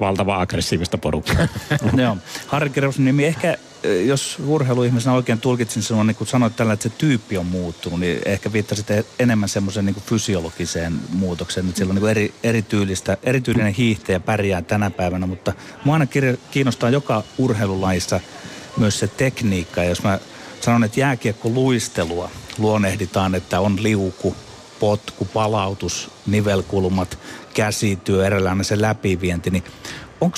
B: valtava aggressiivista porukkaa.
A: Joo. Harri nimi ehkä jos urheiluihmisenä oikein tulkitsin sinua, niin kun sanoit tällä, että se tyyppi on muuttunut, niin ehkä viittasit enemmän semmoiseen niin fysiologiseen muutokseen, että sillä on niin eri, erityylistä, erityinen hiihtäjä pärjää tänä päivänä, mutta mua aina kiinnostaa joka urheilulajissa myös se tekniikka. Ja jos mä sanon, että jääkiekko luistelua luonehditaan, että on liuku, potku, palautus, nivelkulmat, käsityö, eräänlainen se läpivienti, niin onko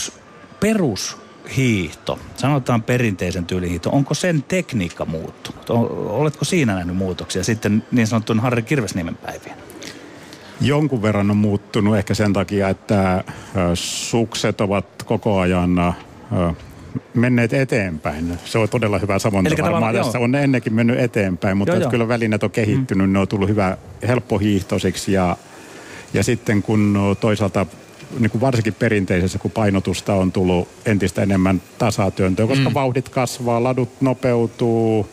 A: perushiihto, sanotaan perinteisen tyylihiihto, onko sen tekniikka muuttunut? Oletko siinä nähnyt muutoksia sitten niin sanottuun Harri Kirvesniemen päivien?
B: Jonkun verran on muuttunut ehkä sen takia, että sukset ovat koko ajan menneet eteenpäin. Se on todella hyvä samonta varmaan. Tässä on ennenkin mennyt eteenpäin, mutta joo, joo. kyllä välineet on kehittynyt, mm. ne on tullut hyvä helppohiihtoisiksi ja, ja sitten kun toisaalta niin kuin varsinkin perinteisessä, kun painotusta on tullut entistä enemmän tasatyöntöä, koska mm. vauhdit kasvaa, ladut nopeutuu,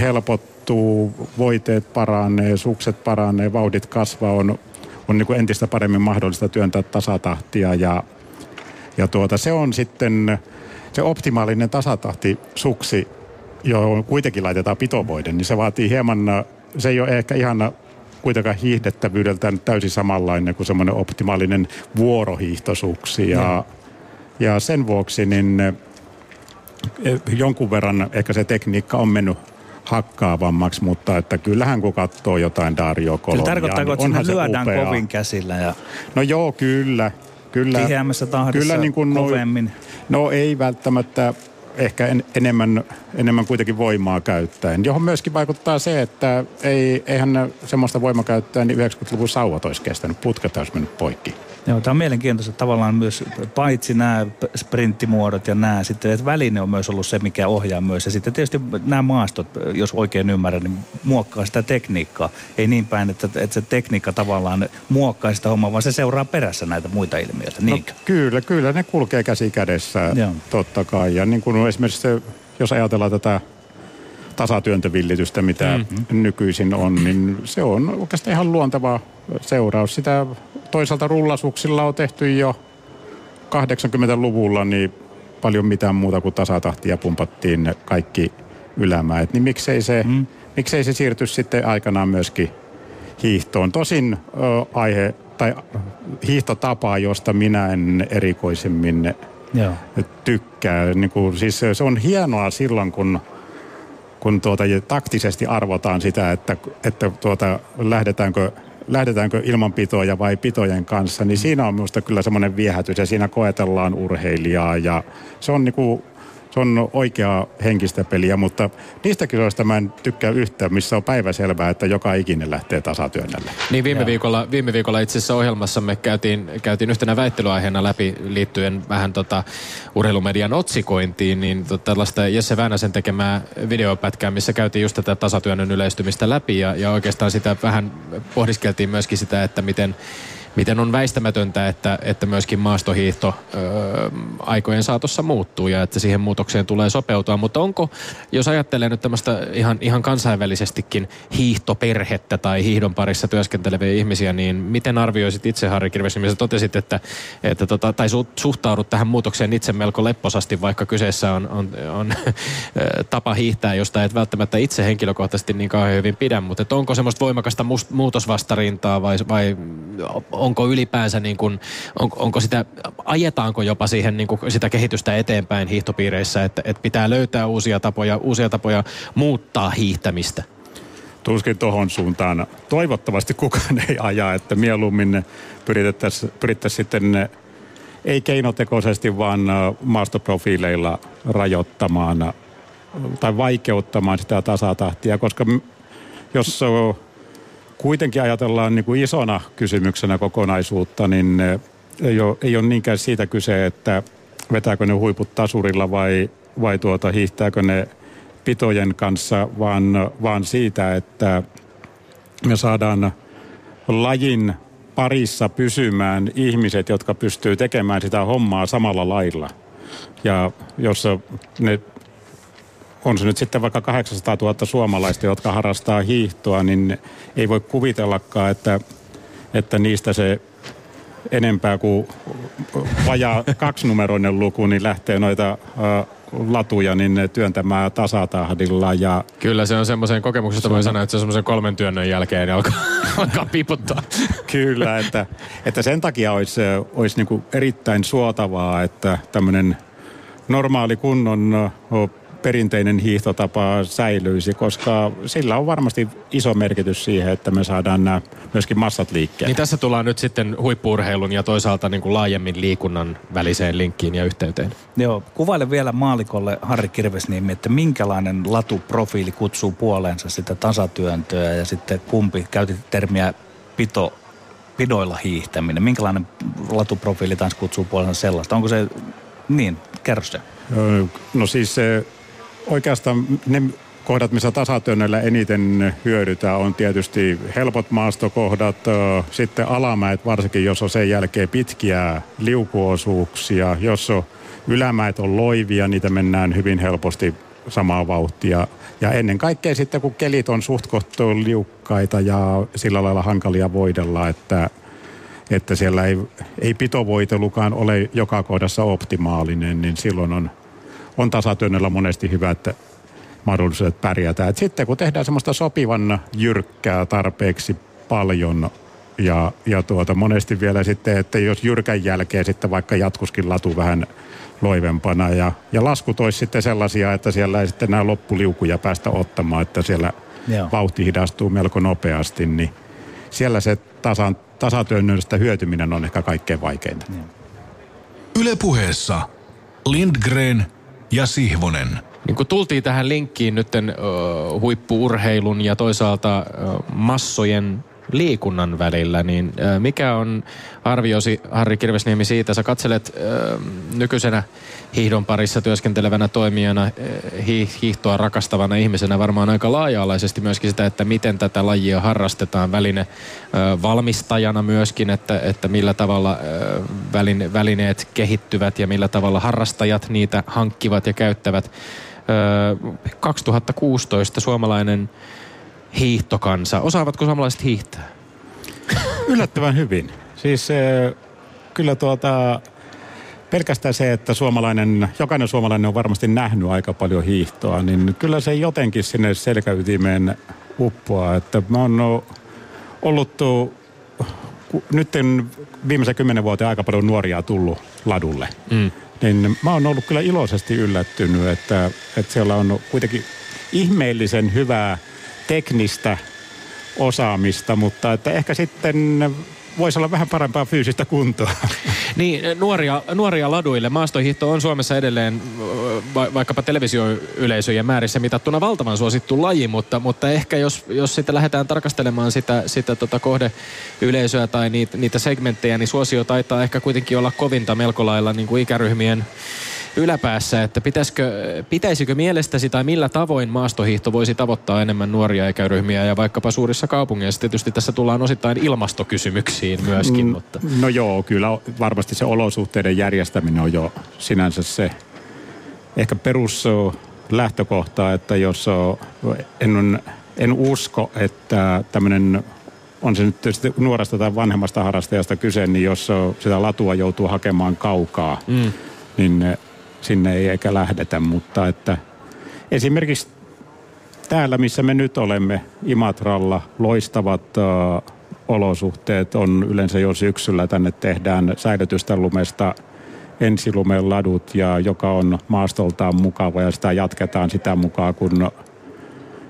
B: helpottuu, voiteet paranee, sukset paranee, vauhdit kasvaa, on, on niin kuin entistä paremmin mahdollista työntää tasatahtia ja, ja tuota, se on sitten se optimaalinen tasatahti suksi, johon kuitenkin laitetaan pitovoiden, niin se vaatii hieman, se ei ole ehkä ihan kuitenkaan hiihdettävyydeltään täysin samanlainen kuin semmoinen optimaalinen vuorohiihtosuksi. Ja, ja sen vuoksi niin eh, jonkun verran ehkä se tekniikka on mennyt hakkaavammaksi, mutta että kyllähän kun katsoo jotain Dario Kolonia,
A: Kyllä tarkoittaako, niin että lyödään upea. kovin käsillä? Ja...
B: No joo, kyllä. Kyllä
A: Tiheämmässä tahdissa kyllä niin kuin kovemmin?
B: No, no ei välttämättä ehkä en, enemmän, enemmän kuitenkin voimaa käyttäen. Johon myöskin vaikuttaa se, että ei, eihän semmoista voimakäyttöä niin 90-luvun sauvat olisi kestänyt. Putket olisi mennyt poikki.
A: Joo, tämä on mielenkiintoista tavallaan myös, paitsi nämä sprinttimuodot ja nämä, sitten että väline on myös ollut se, mikä ohjaa myös. Ja sitten tietysti nämä maastot, jos oikein ymmärrän, niin muokkaa sitä tekniikkaa. Ei niin päin, että, että se tekniikka tavallaan muokkaa sitä hommaa, vaan se seuraa perässä näitä muita ilmiöitä. No,
B: kyllä, kyllä ne kulkee käsi kädessä, Joo. totta kai. Ja niin kuin esimerkiksi se, jos ajatellaan tätä tasatyöntövillitystä, mitä mm-hmm. nykyisin on, niin se on oikeastaan ihan luonteva seuraus. Sitä toisaalta rullasuksilla on tehty jo 80-luvulla niin paljon mitään muuta kuin tasatahtia pumpattiin kaikki ylämäet. Niin miksei se, mm. miksei se siirty sitten aikanaan myöskin hiihtoon. Tosin ö, aihe tai hiihtotapa, josta minä en erikoisemmin Joo. tykkää. Niin kuin, siis se on hienoa silloin, kun kun tuota, taktisesti arvotaan sitä, että, että tuota, lähdetäänkö lähdetäänkö ilmanpitoja vai pitojen kanssa, niin siinä on minusta kyllä semmoinen viehätys ja siinä koetellaan urheilijaa ja se on niinku se on oikeaa henkistä peliä, mutta niistä kisoista mä en tykkää yhtään, missä on päiväselvää, että joka ikinen lähtee tasatyönnälle.
C: Niin viime viikolla, viime viikolla itse asiassa ohjelmassamme käytiin, käytiin yhtenä väittelyaiheena läpi liittyen vähän tota urheilumedian otsikointiin, niin tota, tällaista Jesse Väänäsen tekemää videopätkää, missä käytiin just tätä tasatyönnön yleistymistä läpi ja, ja oikeastaan sitä vähän pohdiskeltiin myöskin sitä, että miten miten on väistämätöntä, että, että myöskin maastohiihto ö, aikojen saatossa muuttuu ja että siihen muutokseen tulee sopeutua. Mutta onko, jos ajattelee nyt tämmöistä ihan, ihan kansainvälisestikin hiihtoperhettä tai hiihdon parissa työskenteleviä ihmisiä, niin miten arvioisit itse Harri Kirves, missä totesit, että, että tota, tai su, suhtaudut tähän muutokseen itse melko lepposasti, vaikka kyseessä on, on, on tapa hiihtää, josta et välttämättä itse henkilökohtaisesti niin kauhean hyvin pidä, mutta onko semmoista voimakasta muutosvastarintaa vai, vai onko ylipäänsä niin kuin, on, onko sitä, ajetaanko jopa siihen niin kuin sitä kehitystä eteenpäin hiihtopiireissä, että, että pitää löytää uusia tapoja, uusia tapoja muuttaa hiihtämistä?
B: Tuskin tuohon suuntaan. Toivottavasti kukaan ei aja, että mieluummin pyrittäisiin pyrittäisi sitten ei keinotekoisesti, vaan maastoprofiileilla rajoittamaan tai vaikeuttamaan sitä tasatahtia, koska jos kuitenkin ajatellaan niin kuin isona kysymyksenä kokonaisuutta, niin eh, ei ole, ei ole niinkään siitä kyse, että vetääkö ne huiput tasurilla vai, vai tuota, hiihtääkö ne pitojen kanssa, vaan, vaan siitä, että me saadaan lajin parissa pysymään ihmiset, jotka pystyy tekemään sitä hommaa samalla lailla. Ja jos ne on se nyt sitten vaikka 800 000 suomalaista, jotka harrastaa hiihtoa, niin ei voi kuvitellakaan, että, että niistä se enempää kuin vajaa kaksinumeroinen luku, niin lähtee noita latuja niin työntämään tasatahdilla. Ja...
C: Kyllä se on semmoisen kokemuksesta voi sanoa, että se on semmoisen kolmen työnnön jälkeen niin alkaa, alkaa piputtaa.
B: Kyllä, että, että sen takia olisi, olisi niin kuin erittäin suotavaa, että tämmöinen normaali kunnon perinteinen hiihtotapa säilyisi, koska sillä on varmasti iso merkitys siihen, että me saadaan nämä myöskin massat liikkeelle.
C: Niin tässä tullaan nyt sitten huippuurheilun ja toisaalta niin kuin laajemmin liikunnan väliseen linkkiin ja yhteyteen.
A: Joo, kuvaile vielä maalikolle Harri Kirvesniemi, että minkälainen latuprofiili kutsuu puoleensa sitä tasatyöntöä ja sitten kumpi, käytit termiä pito, pidoilla hiihtäminen. Minkälainen latuprofiili taas kutsuu puoleensa sellaista? Onko se, niin, kerro se.
B: No siis se oikeastaan ne kohdat, missä tasatyönnöllä eniten hyödytään, on tietysti helpot maastokohdat, sitten alamäet, varsinkin jos on sen jälkeen pitkiä liukuosuuksia, jos on ylämäet on loivia, niitä mennään hyvin helposti samaa vauhtia. Ja ennen kaikkea sitten, kun kelit on suht liukkaita ja sillä lailla hankalia voidella, että, että siellä ei, ei pitovoitelukaan ole joka kohdassa optimaalinen, niin silloin on tasatyönnöllä monesti hyvä, että mahdollisuudet pärjätä. Et sitten kun tehdään semmoista sopivan jyrkkää tarpeeksi paljon ja, ja tuota, monesti vielä sitten, että jos jyrkän jälkeen sitten vaikka jatkuskin latu vähän loivempana ja, ja laskut olisi sitten sellaisia, että siellä ei sitten nämä loppuliukuja päästä ottamaan, että siellä Joo. vauhti hidastuu melko nopeasti, niin siellä se tasan, tasatyönnöstä hyötyminen on ehkä kaikkein vaikeinta.
D: Ylepuheessa Lindgren ja Sihvonen.
C: Niin kun tultiin tähän linkkiin nytten uh, huippuurheilun ja toisaalta massojen liikunnan välillä, niin mikä on arviosi Harri Kirvesniemi siitä? Sä katselet nykyisenä hiihdon parissa työskentelevänä toimijana, hiihtoa rakastavana ihmisenä varmaan aika laaja-alaisesti myöskin sitä, että miten tätä lajia harrastetaan väline valmistajana myöskin, että, että millä tavalla väline, välineet kehittyvät ja millä tavalla harrastajat niitä hankkivat ja käyttävät. 2016 suomalainen hiihtokansa. Osaavatko suomalaiset hiihtää?
B: Yllättävän hyvin. Siis kyllä tuota, pelkästään se, että suomalainen, jokainen suomalainen on varmasti nähnyt aika paljon hiihtoa, niin kyllä se jotenkin sinne selkäytimeen uppoaa. Että mä oon ollut nyt viimeisen kymmenen vuoteen aika paljon nuoria tullut ladulle. Mm. Niin mä oon ollut kyllä iloisesti yllättynyt, että, että siellä on kuitenkin ihmeellisen hyvää teknistä osaamista, mutta että ehkä sitten voisi olla vähän parempaa fyysistä kuntoa.
C: Niin, nuoria, nuoria laduille. Maastohiihto on Suomessa edelleen va- vaikkapa televisioyleisöjen määrissä mitattuna valtavan suosittu laji, mutta, mutta ehkä jos, jos sitten lähdetään tarkastelemaan sitä, sitä tota kohdeyleisöä tai niitä, niitä segmenttejä, niin suosio taitaa ehkä kuitenkin olla kovinta melko lailla niin kuin ikäryhmien yläpäässä, että pitäisikö, pitäisikö mielestäsi tai millä tavoin maastohiihto voisi tavoittaa enemmän nuoria ikäryhmiä ja vaikkapa suurissa kaupungeissa. Tietysti tässä tullaan osittain ilmastokysymyksiin myöskin. Mm, mutta...
B: No joo, kyllä varmasti se olosuhteiden järjestäminen on jo sinänsä se ehkä perus lähtökohta, että jos en, en usko, että tämmöinen on se nyt tietysti nuoresta tai vanhemmasta harrastajasta kyse, niin jos sitä latua joutuu hakemaan kaukaa, mm. niin sinne ei eikä lähdetä, mutta että esimerkiksi täällä, missä me nyt olemme, Imatralla, loistavat uh, olosuhteet on yleensä jo syksyllä. Tänne tehdään säilytystä lumesta ensilumeen ladut, ja joka on maastoltaan mukava, ja sitä jatketaan sitä mukaan, kun,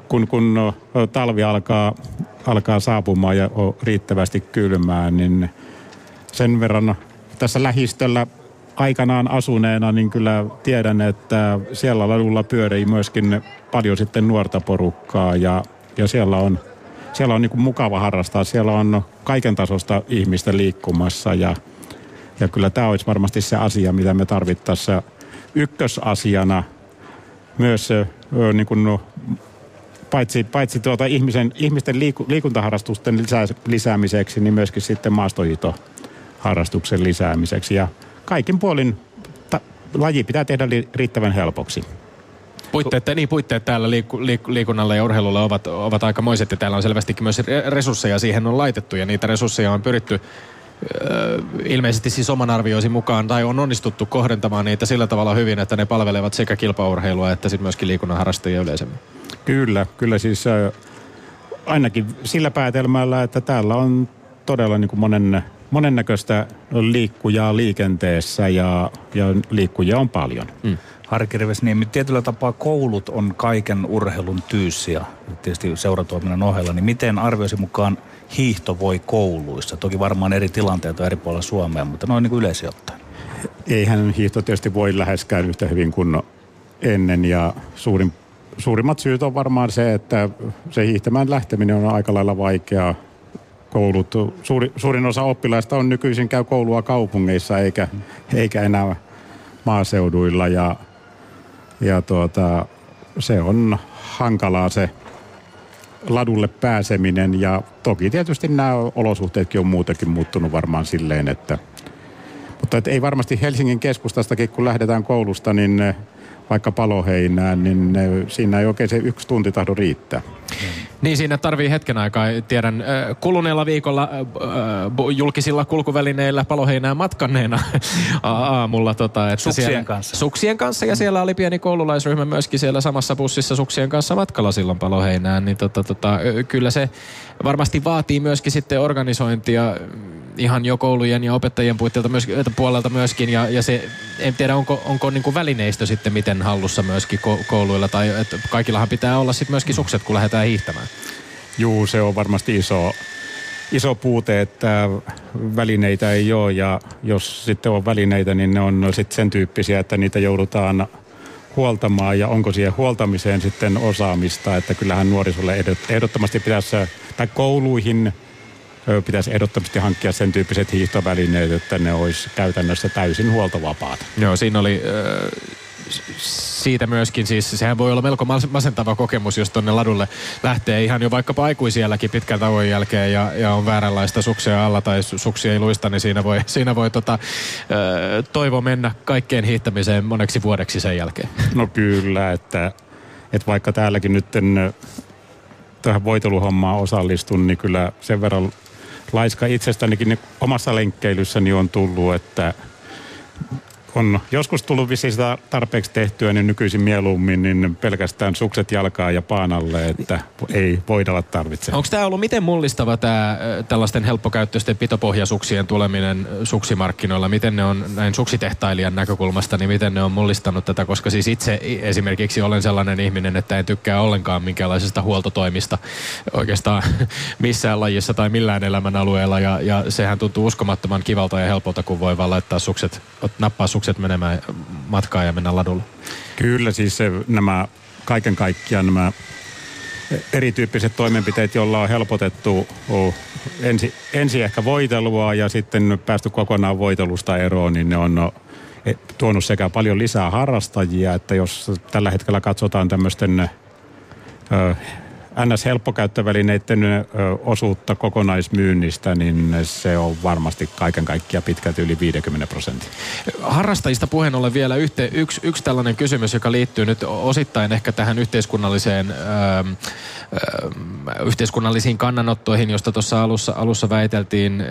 B: kun, kun talvi alkaa, alkaa saapumaan ja on riittävästi kylmää, niin sen verran tässä lähistöllä aikanaan asuneena, niin kyllä tiedän, että siellä ladulla pyörii myöskin paljon sitten nuorta porukkaa ja, ja siellä on, siellä on niin kuin mukava harrastaa. Siellä on kaiken tasosta ihmistä liikkumassa ja, ja kyllä tämä olisi varmasti se asia, mitä me tarvittaisiin ykkösasiana myös niin kuin, paitsi, paitsi tuota ihmisen, ihmisten liiku, liikuntaharrastusten lisää, lisäämiseksi, niin myöskin sitten maastohiitoharrastuksen lisäämiseksi. Ja kaikin puolin ta, laji pitää tehdä li, riittävän helpoksi.
C: Puitteet, niin puitteet täällä liiku, liiku, liikunnalle ja urheilulle ovat, ovat aikamoiset ja täällä on selvästikin myös resursseja siihen on laitettu ja niitä resursseja on pyritty ilmeisesti siis oman arvioisi mukaan, tai on onnistuttu kohdentamaan niitä sillä tavalla hyvin, että ne palvelevat sekä kilpaurheilua että sitten myöskin liikunnan harrastajia yleisemmin.
B: Kyllä, kyllä siis äh, ainakin sillä päätelmällä, että täällä on todella niin kuin monen, monennäköistä liikkujaa liikenteessä ja, ja liikkujia on paljon. Mm.
A: Harki Rivesniemi, tietyllä tapaa koulut on kaiken urheilun tyyssiä, tietysti seuratoiminnan ohella, niin miten arvioisi mukaan hiihto voi kouluissa? Toki varmaan eri tilanteita eri puolilla Suomea, mutta noin niin kuin yleisesti ottaen.
B: Eihän hiihto tietysti voi läheskään yhtä hyvin kuin ennen ja suurin, suurimmat syyt on varmaan se, että se hiihtämään lähteminen on aika lailla vaikeaa. Koulut, suuri, suurin osa oppilaista on nykyisin käy koulua kaupungeissa eikä, eikä enää maaseuduilla. Ja, ja tuota, se on hankalaa se ladulle pääseminen. Ja toki tietysti nämä olosuhteetkin on muutenkin muuttunut varmaan silleen, että mutta et ei varmasti Helsingin keskustastakin, kun lähdetään koulusta, niin vaikka paloheinään, niin siinä ei oikein se yksi tunti tahdo riittää.
C: Niin siinä tarvii hetken aikaa. Tiedän kuluneella viikolla julkisilla kulkuvälineillä paloheinää matkanneena aamulla. Tota,
A: että suksien siellä, kanssa.
C: Suksien kanssa ja siellä oli pieni koululaisryhmä myöskin siellä samassa bussissa suksien kanssa matkalla silloin paloheinään. Niin tota, tota, kyllä se varmasti vaatii myöskin sitten organisointia ihan jo koulujen ja opettajien puolelta, myöskin, puolelta myöskin. Ja, ja se, en tiedä, onko, onko niin kuin välineistö sitten miten hallussa myöskin kouluilla. Tai että kaikillahan pitää olla sitten myöskin sukset, kun lähdetään hiihtämään.
B: Juu, se on varmasti iso, iso puute, että välineitä ei ole ja jos sitten on välineitä, niin ne on sitten sen tyyppisiä, että niitä joudutaan huoltamaan ja onko siihen huoltamiseen sitten osaamista, että kyllähän nuorisolle ehdottomasti pitäisi, tai kouluihin pitäisi ehdottomasti hankkia sen tyyppiset hiihtovälineet, että ne olisi käytännössä täysin huoltovapaat.
C: Joo, siinä oli äh, siitä myöskin siis, sehän voi olla melko masentava kokemus, jos tonne ladulle lähtee ihan jo vaikkapa aikuisielläkin pitkän tauon jälkeen ja, ja on vääränlaista suksia alla tai suksia ei luista, niin siinä voi, siinä voi tota, ö, toivo mennä kaikkeen hiihtämiseen moneksi vuodeksi sen jälkeen.
B: No kyllä, että, että vaikka täälläkin nyt tähän voiteluhommaan osallistun, niin kyllä sen verran laiska itsestänikin omassa lenkkeilyssäni on tullut, että on joskus tullut vissiin sitä tarpeeksi tehtyä, niin nykyisin mieluummin niin pelkästään sukset jalkaa ja paanalle, että ei voidella tarvitse.
C: Onko tämä ollut miten mullistava tämä tällaisten helppokäyttöisten pitopohjasuksien tuleminen suksimarkkinoilla? Miten ne on näin suksitehtailijan näkökulmasta, niin miten ne on mullistanut tätä? Koska siis itse esimerkiksi olen sellainen ihminen, että en tykkää ollenkaan minkäänlaisesta huoltotoimista oikeastaan missään lajissa tai millään elämän alueella. Ja, ja sehän tuntuu uskomattoman kivalta ja helpolta, kun voi vaan laittaa sukset, nappaa sukset sukset menemään matkaan ja mennä ladulle?
B: Kyllä siis se, nämä kaiken kaikkiaan nämä erityyppiset toimenpiteet, joilla on helpotettu oh, ensi, ensi ehkä voitelua ja sitten päästy kokonaan voitelusta eroon, niin ne on no, tuonut sekä paljon lisää harrastajia, että jos tällä hetkellä katsotaan tämmöisten NS-helppokäyttövälineiden osuutta kokonaismyynnistä, niin se on varmasti kaiken kaikkiaan pitkälti yli 50 prosenttia.
C: Harrastajista puheen ollen vielä yhte, yksi, yksi tällainen kysymys, joka liittyy nyt osittain ehkä tähän yhteiskunnalliseen öö, yhteiskunnallisiin kannanottoihin, josta tuossa alussa, alussa väiteltiin.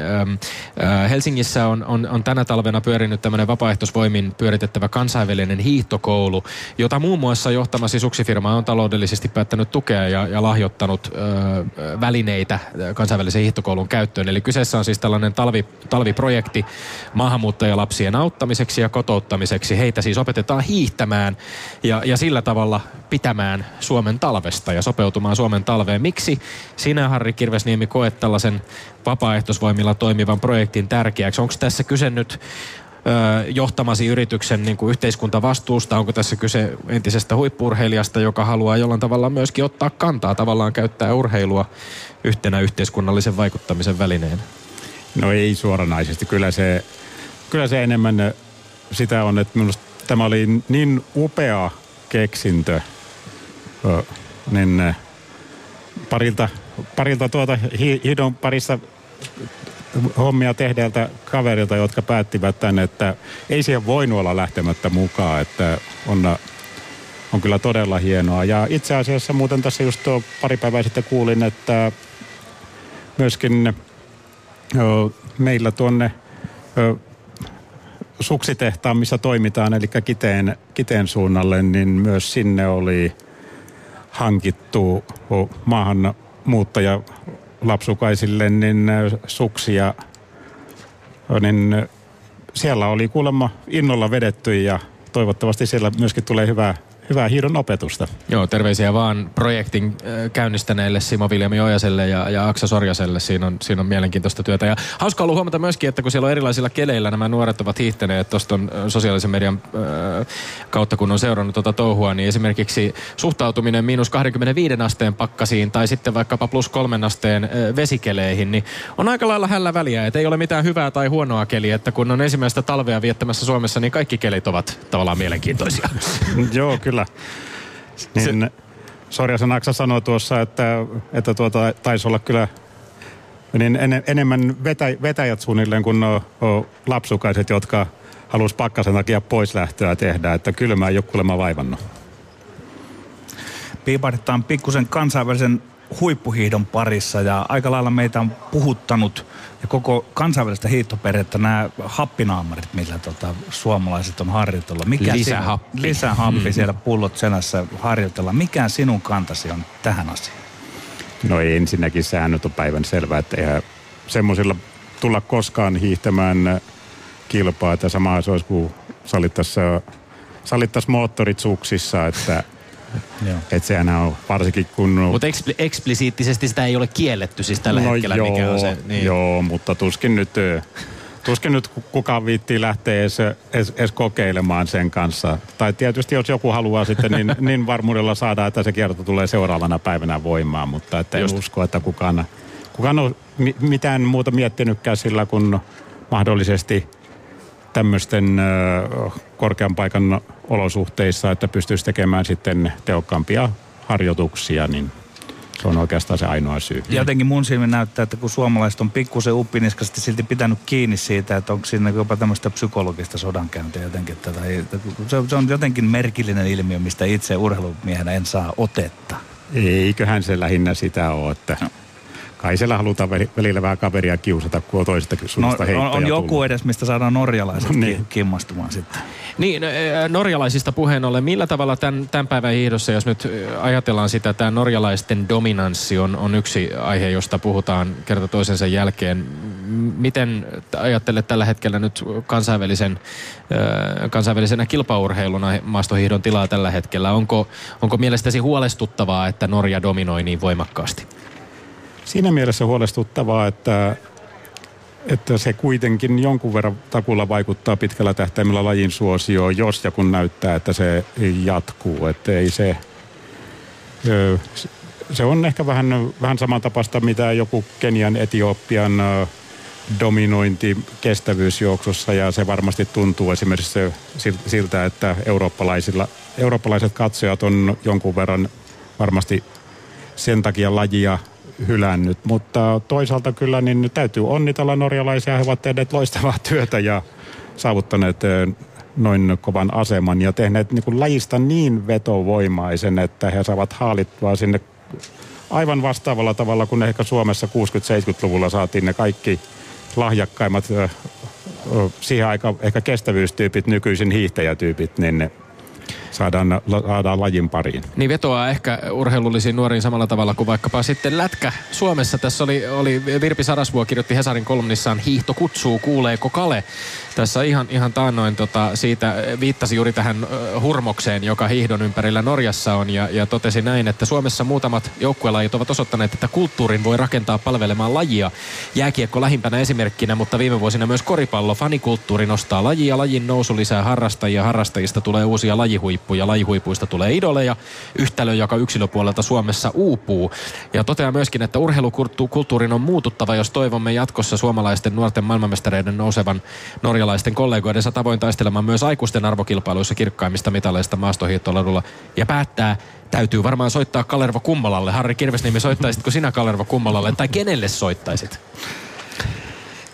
C: Helsingissä on, on, on tänä talvena pyörinyt tämmöinen vapaaehtoisvoimin pyöritettävä kansainvälinen hiihtokoulu, jota muun muassa johtamasi suksifirma on taloudellisesti päättänyt tukea ja, ja lahjoittanut ö, välineitä kansainvälisen hiihtokoulun käyttöön. Eli kyseessä on siis tällainen talvi, talviprojekti maahanmuuttajalapsien auttamiseksi ja kotouttamiseksi. Heitä siis opetetaan hiihtämään ja, ja sillä tavalla pitämään Suomen talvesta ja sopeutumaan Suomen talveen. Miksi sinä, Harri Kirvesniemi, koet tällaisen vapaaehtoisvoimilla toimivan projektin tärkeäksi? Onko tässä kyse nyt johtamasi yrityksen niin kuin yhteiskuntavastuusta? Onko tässä kyse entisestä huippurheilijasta, joka haluaa jollain tavalla myöskin ottaa kantaa, tavallaan käyttää urheilua yhtenä yhteiskunnallisen vaikuttamisen välineen?
B: No ei suoranaisesti. Kyllä se kyllä se enemmän sitä on, että minusta tämä oli niin upea keksintö, niin parilta, parilta tuota hi- hidon parissa hommia tehneeltä kaverilta, jotka päättivät tänne, että ei siihen voinut olla lähtemättä mukaan, että on, on kyllä todella hienoa. Ja itse asiassa muuten tässä just tuo pari päivää sitten kuulin, että myöskin ö, meillä tuonne ö, suksitehtaan, missä toimitaan, eli Kiteen, Kiteen suunnalle, niin myös sinne oli hankittu maahan muuttaja lapsukaisille niin suksia, niin siellä oli kuulemma innolla vedetty ja toivottavasti siellä myöskin tulee hyvää hyvää hiidon opetusta.
C: Joo, terveisiä vaan projektin äh, käynnistäneille Simo Viljami Ojaselle ja, ja Aksa Sorjaselle. Siinä on, siinä on mielenkiintoista työtä. Ja hauska ollut huomata myöskin, että kun siellä on erilaisilla keleillä nämä nuoret ovat hiihtäneet tuosta sosiaalisen median äh, kautta, kun on seurannut tuota touhua, niin esimerkiksi suhtautuminen miinus 25 asteen pakkasiin tai sitten vaikkapa plus kolmen asteen äh, vesikeleihin, niin on aika lailla hällä väliä. Että ei ole mitään hyvää tai huonoa keliä, että kun on ensimmäistä talvea viettämässä Suomessa, niin kaikki kelit ovat tavallaan mielenkiintoisia.
B: Joo, kyllä kyllä. Niin, se... Sorjasen Aksa sanoi tuossa, että, että tuota, taisi olla kyllä niin en, enemmän vetä, vetäjät suunnilleen kuin no, o, lapsukaiset, jotka halusi pakkasen takia pois lähtöä tehdä, että kylmä ei ole kuulemma vaivannut.
A: Piipahdetaan pikkusen kansainvälisen huippuhiidon parissa ja aika lailla meitä on puhuttanut ja koko kansainvälistä hiihtoperhettä nämä happinaamarit, millä tota, suomalaiset on harjoitella.
C: Mikä lisähappi.
A: Sinun, lisähappi mm. siellä pullot selässä harjoitella. Mikä sinun kantasi on tähän asiaan?
B: No ei ensinnäkin säännöt on päivän selvää, että eihän semmoisilla tulla koskaan hiihtämään kilpaa, että sama se olisi kuin sallittaisiin moottorit suksissa, että että sehän on varsinkin kun...
C: Mutta ekspli- eksplisiittisesti sitä ei ole kielletty siis tällä no hetkellä,
B: joo,
C: mikä on se...
B: Niin. Joo, mutta tuskin nyt, tuskin nyt kukaan viittii lähteä edes, edes, edes, kokeilemaan sen kanssa. Tai tietysti jos joku haluaa sitten niin, niin varmuudella saada, että se kierto tulee seuraavana päivänä voimaan, mutta että en Just. usko, että kukaan, kukaan on mitään muuta miettinytkään sillä, kun mahdollisesti tämmöisten korkean paikan olosuhteissa, että pystyisi tekemään sitten tehokkaampia harjoituksia, niin se on oikeastaan se ainoa syy.
A: Ja jotenkin mun silmin näyttää, että kun suomalaiset on pikkusen uppiniskasti silti pitänyt kiinni siitä, että onko siinä jopa tämmöistä psykologista sodankäyntiä jotenkin. Tai, se, on jotenkin merkillinen ilmiö, mistä itse urheilumiehenä en saa otetta.
B: Eiköhän se lähinnä sitä ole, että no kai siellä halutaan välillä vähän kaveria kiusata, kun on toisesta suunnasta no,
A: on, on joku edes, mistä saadaan norjalaiset no, niin. kimmastumaan sitten.
C: Niin, no, norjalaisista puheen ollen, millä tavalla tämän, tämän päivän hiihdossa, jos nyt ajatellaan sitä, tämä norjalaisten dominanssi on, on yksi aihe, josta puhutaan kerta toisensa jälkeen. Miten ajattelet tällä hetkellä nyt kansainvälisen, kansainvälisenä kilpaurheiluna maastohiihdon tilaa tällä hetkellä? Onko, onko mielestäsi huolestuttavaa, että Norja dominoi niin voimakkaasti?
B: siinä mielessä huolestuttavaa, että, että se kuitenkin jonkun verran takulla vaikuttaa pitkällä tähtäimellä lajin suosioon, jos ja kun näyttää, että se jatkuu. Että ei se, se on ehkä vähän, vähän samantapaista, mitä joku Kenian, Etiopian dominointi kestävyysjuoksussa ja se varmasti tuntuu esimerkiksi siltä, että eurooppalaisilla, eurooppalaiset katsojat on jonkun verran varmasti sen takia lajia hylännyt. Mutta toisaalta kyllä niin täytyy onnitella norjalaisia. He ovat tehneet loistavaa työtä ja saavuttaneet noin kovan aseman ja tehneet niin kuin lajista niin vetovoimaisen, että he saavat haalittua sinne aivan vastaavalla tavalla kuin ehkä Suomessa 60-70-luvulla saatiin ne kaikki lahjakkaimmat siihen aikaan ehkä kestävyystyypit, nykyisin hiihtäjätyypit, niin ne saadaan, saadaan lajin pariin.
C: Niin vetoaa ehkä urheilullisiin nuoriin samalla tavalla kuin vaikkapa sitten lätkä Suomessa. Tässä oli, oli Virpi Sarasvuo kirjoitti Hesarin kolumnissaan Hiihto kutsuu, kuuleeko Kale? Tässä ihan, ihan taannoin tota, siitä viittasi juuri tähän hurmokseen, joka hiihdon ympärillä Norjassa on ja, ja totesi näin, että Suomessa muutamat joukkuelajit ovat osoittaneet, että kulttuurin voi rakentaa palvelemaan lajia. Jääkiekko lähimpänä esimerkkinä, mutta viime vuosina myös koripallo. Fanikulttuuri nostaa lajia, lajin nousu lisää harrastajia, harrastajista tulee uusia lajihuippuja huippu ja lajihuipuista tulee idoleja. Yhtälö, joka yksilöpuolelta Suomessa uupuu. Ja toteaa myöskin, että urheilukulttuurin on muututtava, jos toivomme jatkossa suomalaisten nuorten maailmanmestareiden nousevan norjalaisten kollegoidensa tavoin taistelemaan myös aikuisten arvokilpailuissa kirkkaimmista mitaleista maastohiihtoladulla. Ja päättää, täytyy varmaan soittaa Kalervo Kummalalle. Harri Kirvesniemi, soittaisitko sinä Kalervo Kummalalle tai kenelle soittaisit?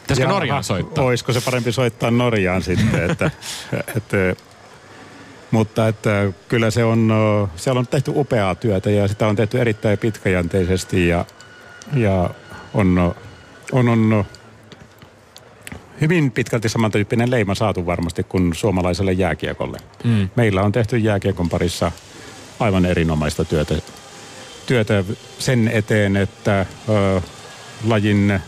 C: Pitäisikö Norjaan soittaa?
B: Olisiko se parempi soittaa Norjaan sitten, että, että mutta että kyllä se on, siellä on tehty upeaa työtä ja sitä on tehty erittäin pitkäjänteisesti ja, ja on, on, on hyvin pitkälti samantyyppinen leima saatu varmasti kuin suomalaiselle jääkiekolle. Mm. Meillä on tehty jääkiekon parissa aivan erinomaista työtä, työtä sen eteen, että ö, lajin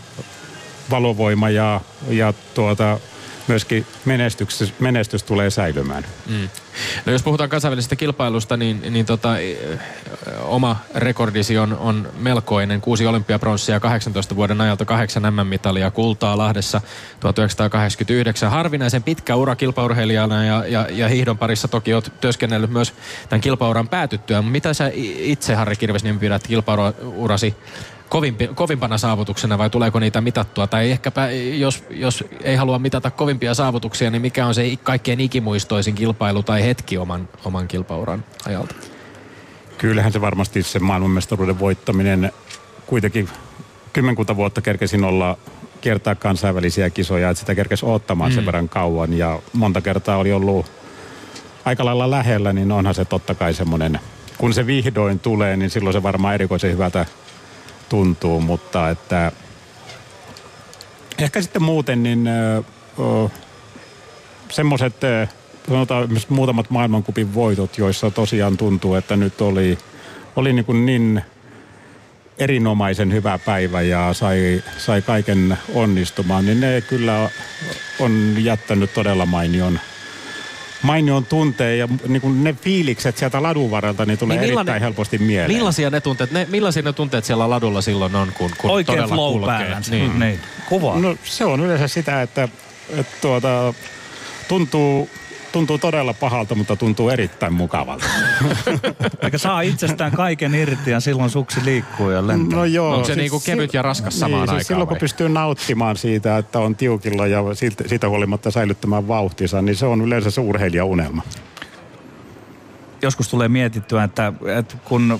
B: valovoima ja, ja tuota, myöskin menestys, menestys tulee säilymään. Mm.
C: No jos puhutaan kansainvälisestä kilpailusta, niin, niin tota, oma rekordisi on, on melkoinen. Kuusi olympiapronssia 18 vuoden ajalta, kahdeksan MM-mitalia, kultaa Lahdessa 1989. Harvinaisen pitkä ura kilpaurheilijana ja, ja, ja hiihdon parissa toki olet työskennellyt myös tämän kilpauran päätyttyä. Mitä sä itse, Harri Kirvesniemi, pidät kilpaurasi kovimpi, kovimpana saavutuksena vai tuleeko niitä mitattua? Tai ehkäpä, jos, jos ei halua mitata kovimpia saavutuksia, niin mikä on se kaikkein ikimuistoisin kilpailu tai hetki oman, oman kilpauran ajalta?
B: Kyllähän se varmasti se maailmanmestaruuden voittaminen kuitenkin kymmenkunta vuotta kerkesin olla kiertää kansainvälisiä kisoja, että sitä kerkesi ottamaan mm. sen verran kauan ja monta kertaa oli ollut aika lailla lähellä, niin onhan se totta kai semmoinen, kun se vihdoin tulee, niin silloin se varmaan erikoisen hyvältä tuntuu, mutta että ehkä sitten muuten niin semmoiset sanotaan muutamat maailmankupin voitot, joissa tosiaan tuntuu, että nyt oli, oli niin, kuin niin erinomaisen hyvä päivä ja sai, sai kaiken onnistumaan, niin ne kyllä on jättänyt todella mainion mainion tunteen ja niin kuin ne fiilikset sieltä ladun varrelta niin tulee niin erittäin helposti mieleen.
C: Millaisia ne tunteet, ne, millaisia ne tunteet siellä ladulla silloin on, kun, kun
A: Oikein
C: todella
A: flow
C: kulkee?
A: päällä. Niin. niin. Kuva.
B: No se on yleensä sitä, että, että tuota, tuntuu tuntuu todella pahalta, mutta tuntuu erittäin mukavalta.
A: Eikä saa itsestään kaiken irti ja silloin suksi liikkuu ja lentää.
B: No joo.
C: Onko se siis niinku kevyt ja raskas niin, samaan
B: siis
C: aikaan
B: Silloin
C: vai?
B: kun pystyy nauttimaan siitä, että on tiukilla ja siitä, siitä huolimatta säilyttämään vauhtinsa, niin se on yleensä se urheilijaunelma.
A: Joskus tulee mietittyä, että, että kun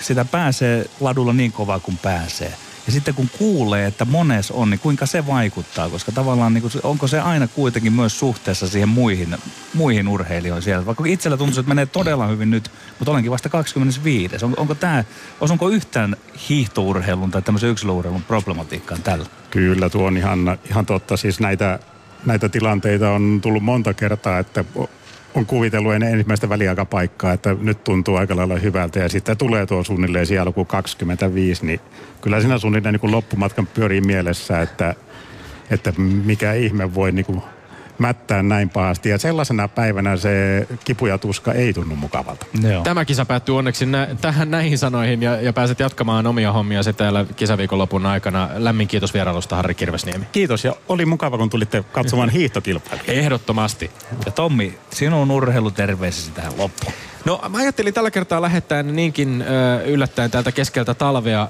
A: sitä pääsee ladulla niin kovaa kuin pääsee – ja sitten kun kuulee, että mones on, niin kuinka se vaikuttaa? Koska tavallaan niin kuin, onko se aina kuitenkin myös suhteessa siihen muihin, muihin urheilijoihin siellä? Vaikka itsellä tuntuu, että menee todella hyvin nyt, mutta olenkin vasta 25. On, onko tämä, osunko yhtään hiihtourheilun tai tämmöisen yksilöurheilun problematiikkaan tällä?
B: Kyllä, tuo on ihan, ihan totta. Siis näitä, näitä tilanteita on tullut monta kertaa, että on kuvitellut ennen ensimmäistä väliaikapaikkaa, että nyt tuntuu aika lailla hyvältä. Ja sitten tulee tuo suunnilleen siellä luku 25, niin kyllä siinä suunnilleen niin kuin loppumatkan pyörii mielessä, että, että mikä ihme voi niin kuin mättää näin pahasti. Ja sellaisena päivänä se kipu ja tuska ei tunnu mukavalta.
C: Joo. Tämä kisa päättyy onneksi nä- tähän näihin sanoihin ja, ja pääset jatkamaan omia hommia se täällä kisaviikonlopun aikana. Lämmin kiitos vierailusta Harri Kirvesniemi.
B: Kiitos ja oli mukava kun tulitte katsomaan hiihtokilpailua.
C: Ehdottomasti.
A: Ja Tommi, sinun urheiluterveisesi tähän loppuun.
C: No mä ajattelin tällä kertaa lähettää niinkin ö, yllättäen täältä keskeltä talvea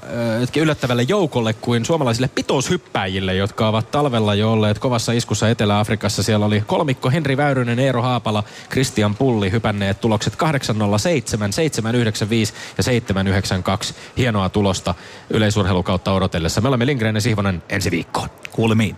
C: ö, yllättävälle joukolle kuin suomalaisille pitoushyppäjille, jotka ovat talvella jo olleet kovassa iskussa Etelä-Afrikassa. Siellä oli kolmikko Henri Väyrynen, Eero Haapala, Christian Pulli hypänneet tulokset 807, 795 ja 792. Hienoa tulosta yleisurheilukautta odotellessa. Me olemme Lindgren ja Sihvonen ensi viikkoon.
A: Kuulemiin.